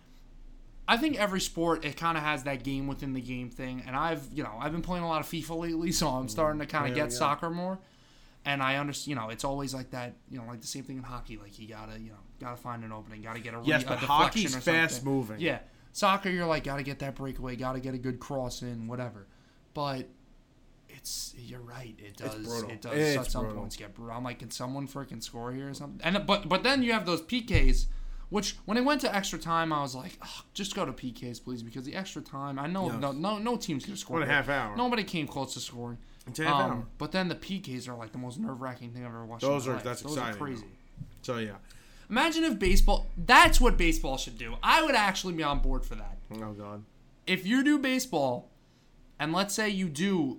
Speaker 2: I think every sport it kind of has that game within the game thing. And I've you know I've been playing a lot of FIFA lately, so I'm mm-hmm. starting to kind of
Speaker 1: Yeah,
Speaker 2: get
Speaker 1: yeah.
Speaker 2: soccer more. And I understand, you know, it's always like that, you know, like the same thing in hockey. Like you gotta, you know, gotta find an opening, gotta get a re-
Speaker 1: yes,
Speaker 2: a
Speaker 1: but
Speaker 2: deflection
Speaker 1: hockey's
Speaker 2: or something.
Speaker 1: fast moving.
Speaker 2: Yeah, soccer, you're like gotta get that breakaway, gotta get a good cross in, whatever. But it's you're right. It does. It does.
Speaker 1: It's
Speaker 2: at some
Speaker 1: brutal.
Speaker 2: points get brutal. I'm like, can someone freaking score here or something? And but but then you have those PKs, which when it went to extra time, I was like, "Ugh, just go to PKs, please, because the extra time, I know
Speaker 1: Yes.
Speaker 2: no no no team's gonna score.
Speaker 1: One and a half hour.
Speaker 2: Nobody came close to scoring.
Speaker 1: It's half
Speaker 2: Um,
Speaker 1: hour.
Speaker 2: but then the PKs are like the most nerve wracking thing I've ever watched.
Speaker 1: Those
Speaker 2: in my
Speaker 1: are-
Speaker 2: life.
Speaker 1: that's
Speaker 2: Those
Speaker 1: exciting.
Speaker 2: Are crazy.
Speaker 1: So yeah.
Speaker 2: Imagine if baseball. That's what baseball should do. I would actually be on board for that.
Speaker 1: Oh god.
Speaker 2: If you do baseball, and let's say you do,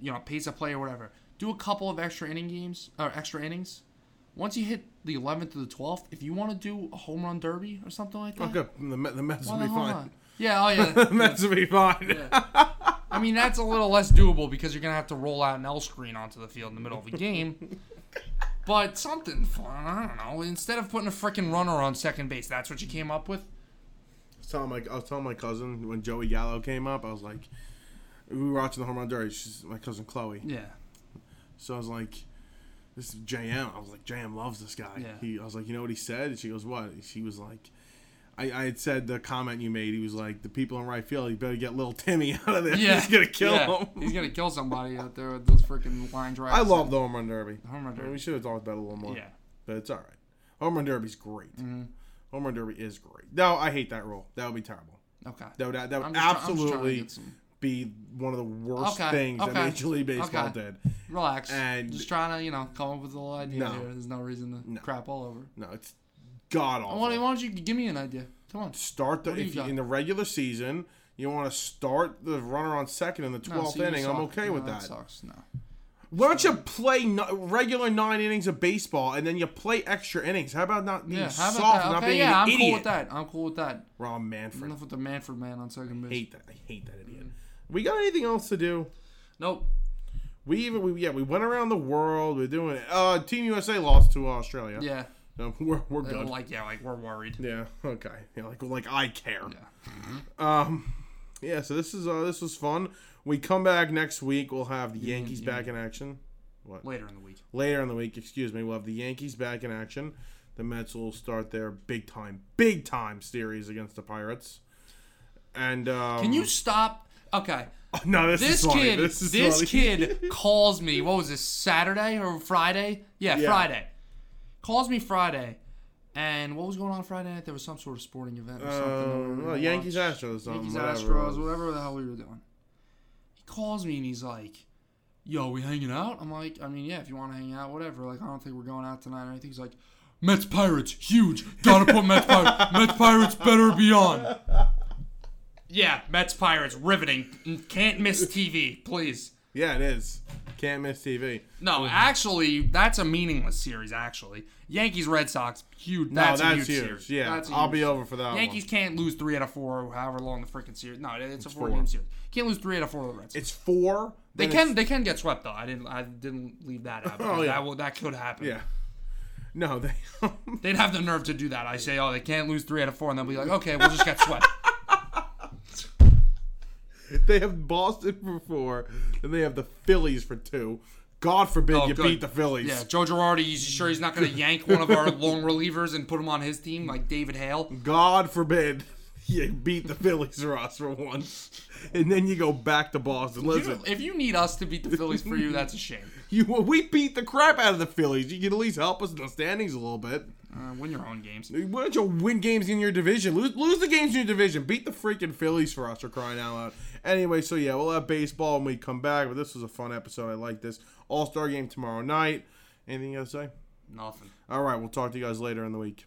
Speaker 2: you know, pace of play or whatever, do a couple of extra inning games or extra innings. Once you hit the 11th to the 12th, if you want to do a home run derby or something like oh, that,
Speaker 1: Okay, the, oh, (laughs) the Mets will be fine.
Speaker 2: not? Yeah, oh yeah.
Speaker 1: the Mets will be fine.
Speaker 2: I mean, that's a little less doable because you're gonna have to roll out an L screen onto the field in the middle of a game. (laughs) But something fun, I don't know. Instead of putting a freaking runner on second base, that's what you came up with.
Speaker 1: I was telling my I was telling my cousin when Joey Gallo came up, I was like, we were watching the home run derby. She's my cousin Chloe.
Speaker 2: Yeah.
Speaker 1: So I was like, this is JM. I was like, JM loves this guy.
Speaker 2: Yeah.
Speaker 1: He, I was like, you know what he said? And she goes, what? She was like, I, I had said the comment you made. He was like, the people in right field, you better get little Timmy (laughs) out of there.
Speaker 2: Yeah,
Speaker 1: He's gonna kill
Speaker 2: yeah.
Speaker 1: him.
Speaker 2: He's gonna kill somebody out there with those freaking line drives.
Speaker 1: I love the home run derby.
Speaker 2: home run
Speaker 1: mean, we should have talked about it a little more.
Speaker 2: Yeah,
Speaker 1: But it's all right. Home run derby's great.
Speaker 2: Mm-hmm.
Speaker 1: Home run derby is great. No, I hate that rule. That would be terrible.
Speaker 2: okay.
Speaker 1: That would, that would
Speaker 2: I'm just try- I'm just trying to
Speaker 1: absolutely be one of the worst
Speaker 2: Okay,
Speaker 1: things that Major League Baseball
Speaker 2: okay.
Speaker 1: did.
Speaker 2: Relax.
Speaker 1: And-
Speaker 2: just trying to, you know, come up with a little idea
Speaker 1: No.
Speaker 2: here. There's no reason to
Speaker 1: No.
Speaker 2: crap all over.
Speaker 1: No, it's god awful.
Speaker 2: don't, why don't you give me an idea? Come on.
Speaker 1: Start the
Speaker 2: What do you
Speaker 1: if you,
Speaker 2: got?
Speaker 1: in the regular season. You want to start the runner on second in the
Speaker 2: No,
Speaker 1: twelfth
Speaker 2: see, you
Speaker 1: inning. I'm
Speaker 2: suck.
Speaker 1: okay
Speaker 2: No,
Speaker 1: with
Speaker 2: that.
Speaker 1: that.
Speaker 2: sucks. No.
Speaker 1: Why don't you play no, regular nine innings of baseball and then you play extra innings? How about not being
Speaker 2: Yeah, how
Speaker 1: soft
Speaker 2: about
Speaker 1: and
Speaker 2: that?
Speaker 1: not
Speaker 2: Okay,
Speaker 1: being
Speaker 2: yeah,
Speaker 1: an
Speaker 2: I'm
Speaker 1: idiot?
Speaker 2: cool with that. I'm cool with that.
Speaker 1: Rob Manfred.
Speaker 2: Enough with the Manfred man on second
Speaker 1: I
Speaker 2: base.
Speaker 1: hate that. I hate that idiot. We got anything else to do?
Speaker 2: Nope.
Speaker 1: We even we yeah we went around the world. We're doing it. Uh, Team USA lost to Australia.
Speaker 2: Yeah.
Speaker 1: So (laughs) we're we're
Speaker 2: Uh,
Speaker 1: good.
Speaker 2: Like yeah, like we're worried.
Speaker 1: Yeah. Okay. Yeah. Like like I care.
Speaker 2: Yeah.
Speaker 1: Um. Yeah. So this is uh this was fun. We come back next week. We'll have the Yankees
Speaker 2: yeah.
Speaker 1: back in action. What?
Speaker 2: Later in the week.
Speaker 1: Later in the week, excuse me, we'll have the Yankees back in action. The Mets will start their big time, big time series against the Pirates. And um,
Speaker 2: Can you stop? Okay. (laughs)
Speaker 1: No, this,
Speaker 2: This
Speaker 1: is funny.
Speaker 2: kid,
Speaker 1: This
Speaker 2: this, kid (laughs) calls me. What was this? Saturday or Friday? Yeah,
Speaker 1: Yeah.
Speaker 2: Friday. Calls me Friday. And what was going on Friday night? There was some sort of sporting event or something. that we were gonna
Speaker 1: well, Yankees
Speaker 2: watch.
Speaker 1: Astros.
Speaker 2: Yankees
Speaker 1: whatever
Speaker 2: Astros, whatever the hell we were doing. He calls me and he's like, "Yo, we hanging out?" I'm like, "I mean, yeah, if you want to hang out, whatever. Like, I don't think we're going out tonight or anything." He's like, "Mets Pirates, huge. Gotta put Mets Pirates. (laughs) Mets Pirates better be on." Yeah, Mets Pirates, riveting. Can't miss TV, please.
Speaker 1: Yeah, it is. Can't miss TV.
Speaker 2: No, actually, that's a meaningless series. Actually, Yankees Red Sox, huge.
Speaker 1: No,
Speaker 2: That's,
Speaker 1: that's,
Speaker 2: a huge,
Speaker 1: huge.
Speaker 2: series.
Speaker 1: Yeah,
Speaker 2: That's
Speaker 1: I'll be over for that.
Speaker 2: Yankees
Speaker 1: One.
Speaker 2: can't lose three out of four, however long the freaking series. No, it's, a four,
Speaker 1: four.
Speaker 2: game series. Can't lose three out of four of the Red Sox.
Speaker 1: It's four.
Speaker 2: They can
Speaker 1: it's-
Speaker 2: they can get swept though. I didn't I didn't leave that out. (laughs)
Speaker 1: Oh, yeah.
Speaker 2: that will, that could happen.
Speaker 1: Yeah. No, they. (laughs)
Speaker 2: They'd have the nerve to do that. I say, oh, they can't lose three out of four, and they'll be like, okay, we'll just get swept. (laughs) (laughs)
Speaker 1: they have Boston for four, and they have the Phillies for two. God forbid
Speaker 2: Oh,
Speaker 1: you
Speaker 2: good.
Speaker 1: beat the Phillies.
Speaker 2: yeah, Joe Girardi, you sure he's not going (laughs) to yank one of our long relievers and put him on his team like David Hale?
Speaker 1: God forbid (laughs) you beat the Phillies for us for once, and then you go back to Boston.
Speaker 2: You-
Speaker 1: Listen,
Speaker 2: if you need us to beat the Phillies for you, that's a shame.
Speaker 1: you we beat the crap out of the Phillies. You can at least help us in the standings a little bit.
Speaker 2: Uh, win your own games.
Speaker 1: Why don't you win games in your division? Lose, lose the games in your division. Beat the freaking Phillies for us for crying out loud. Anyway, so yeah, we'll have baseball when we come back. But this was a fun episode. I like this. All Star game tomorrow night. Anything you got to say?
Speaker 2: Nothing.
Speaker 1: All right, we'll talk to you guys later in the week.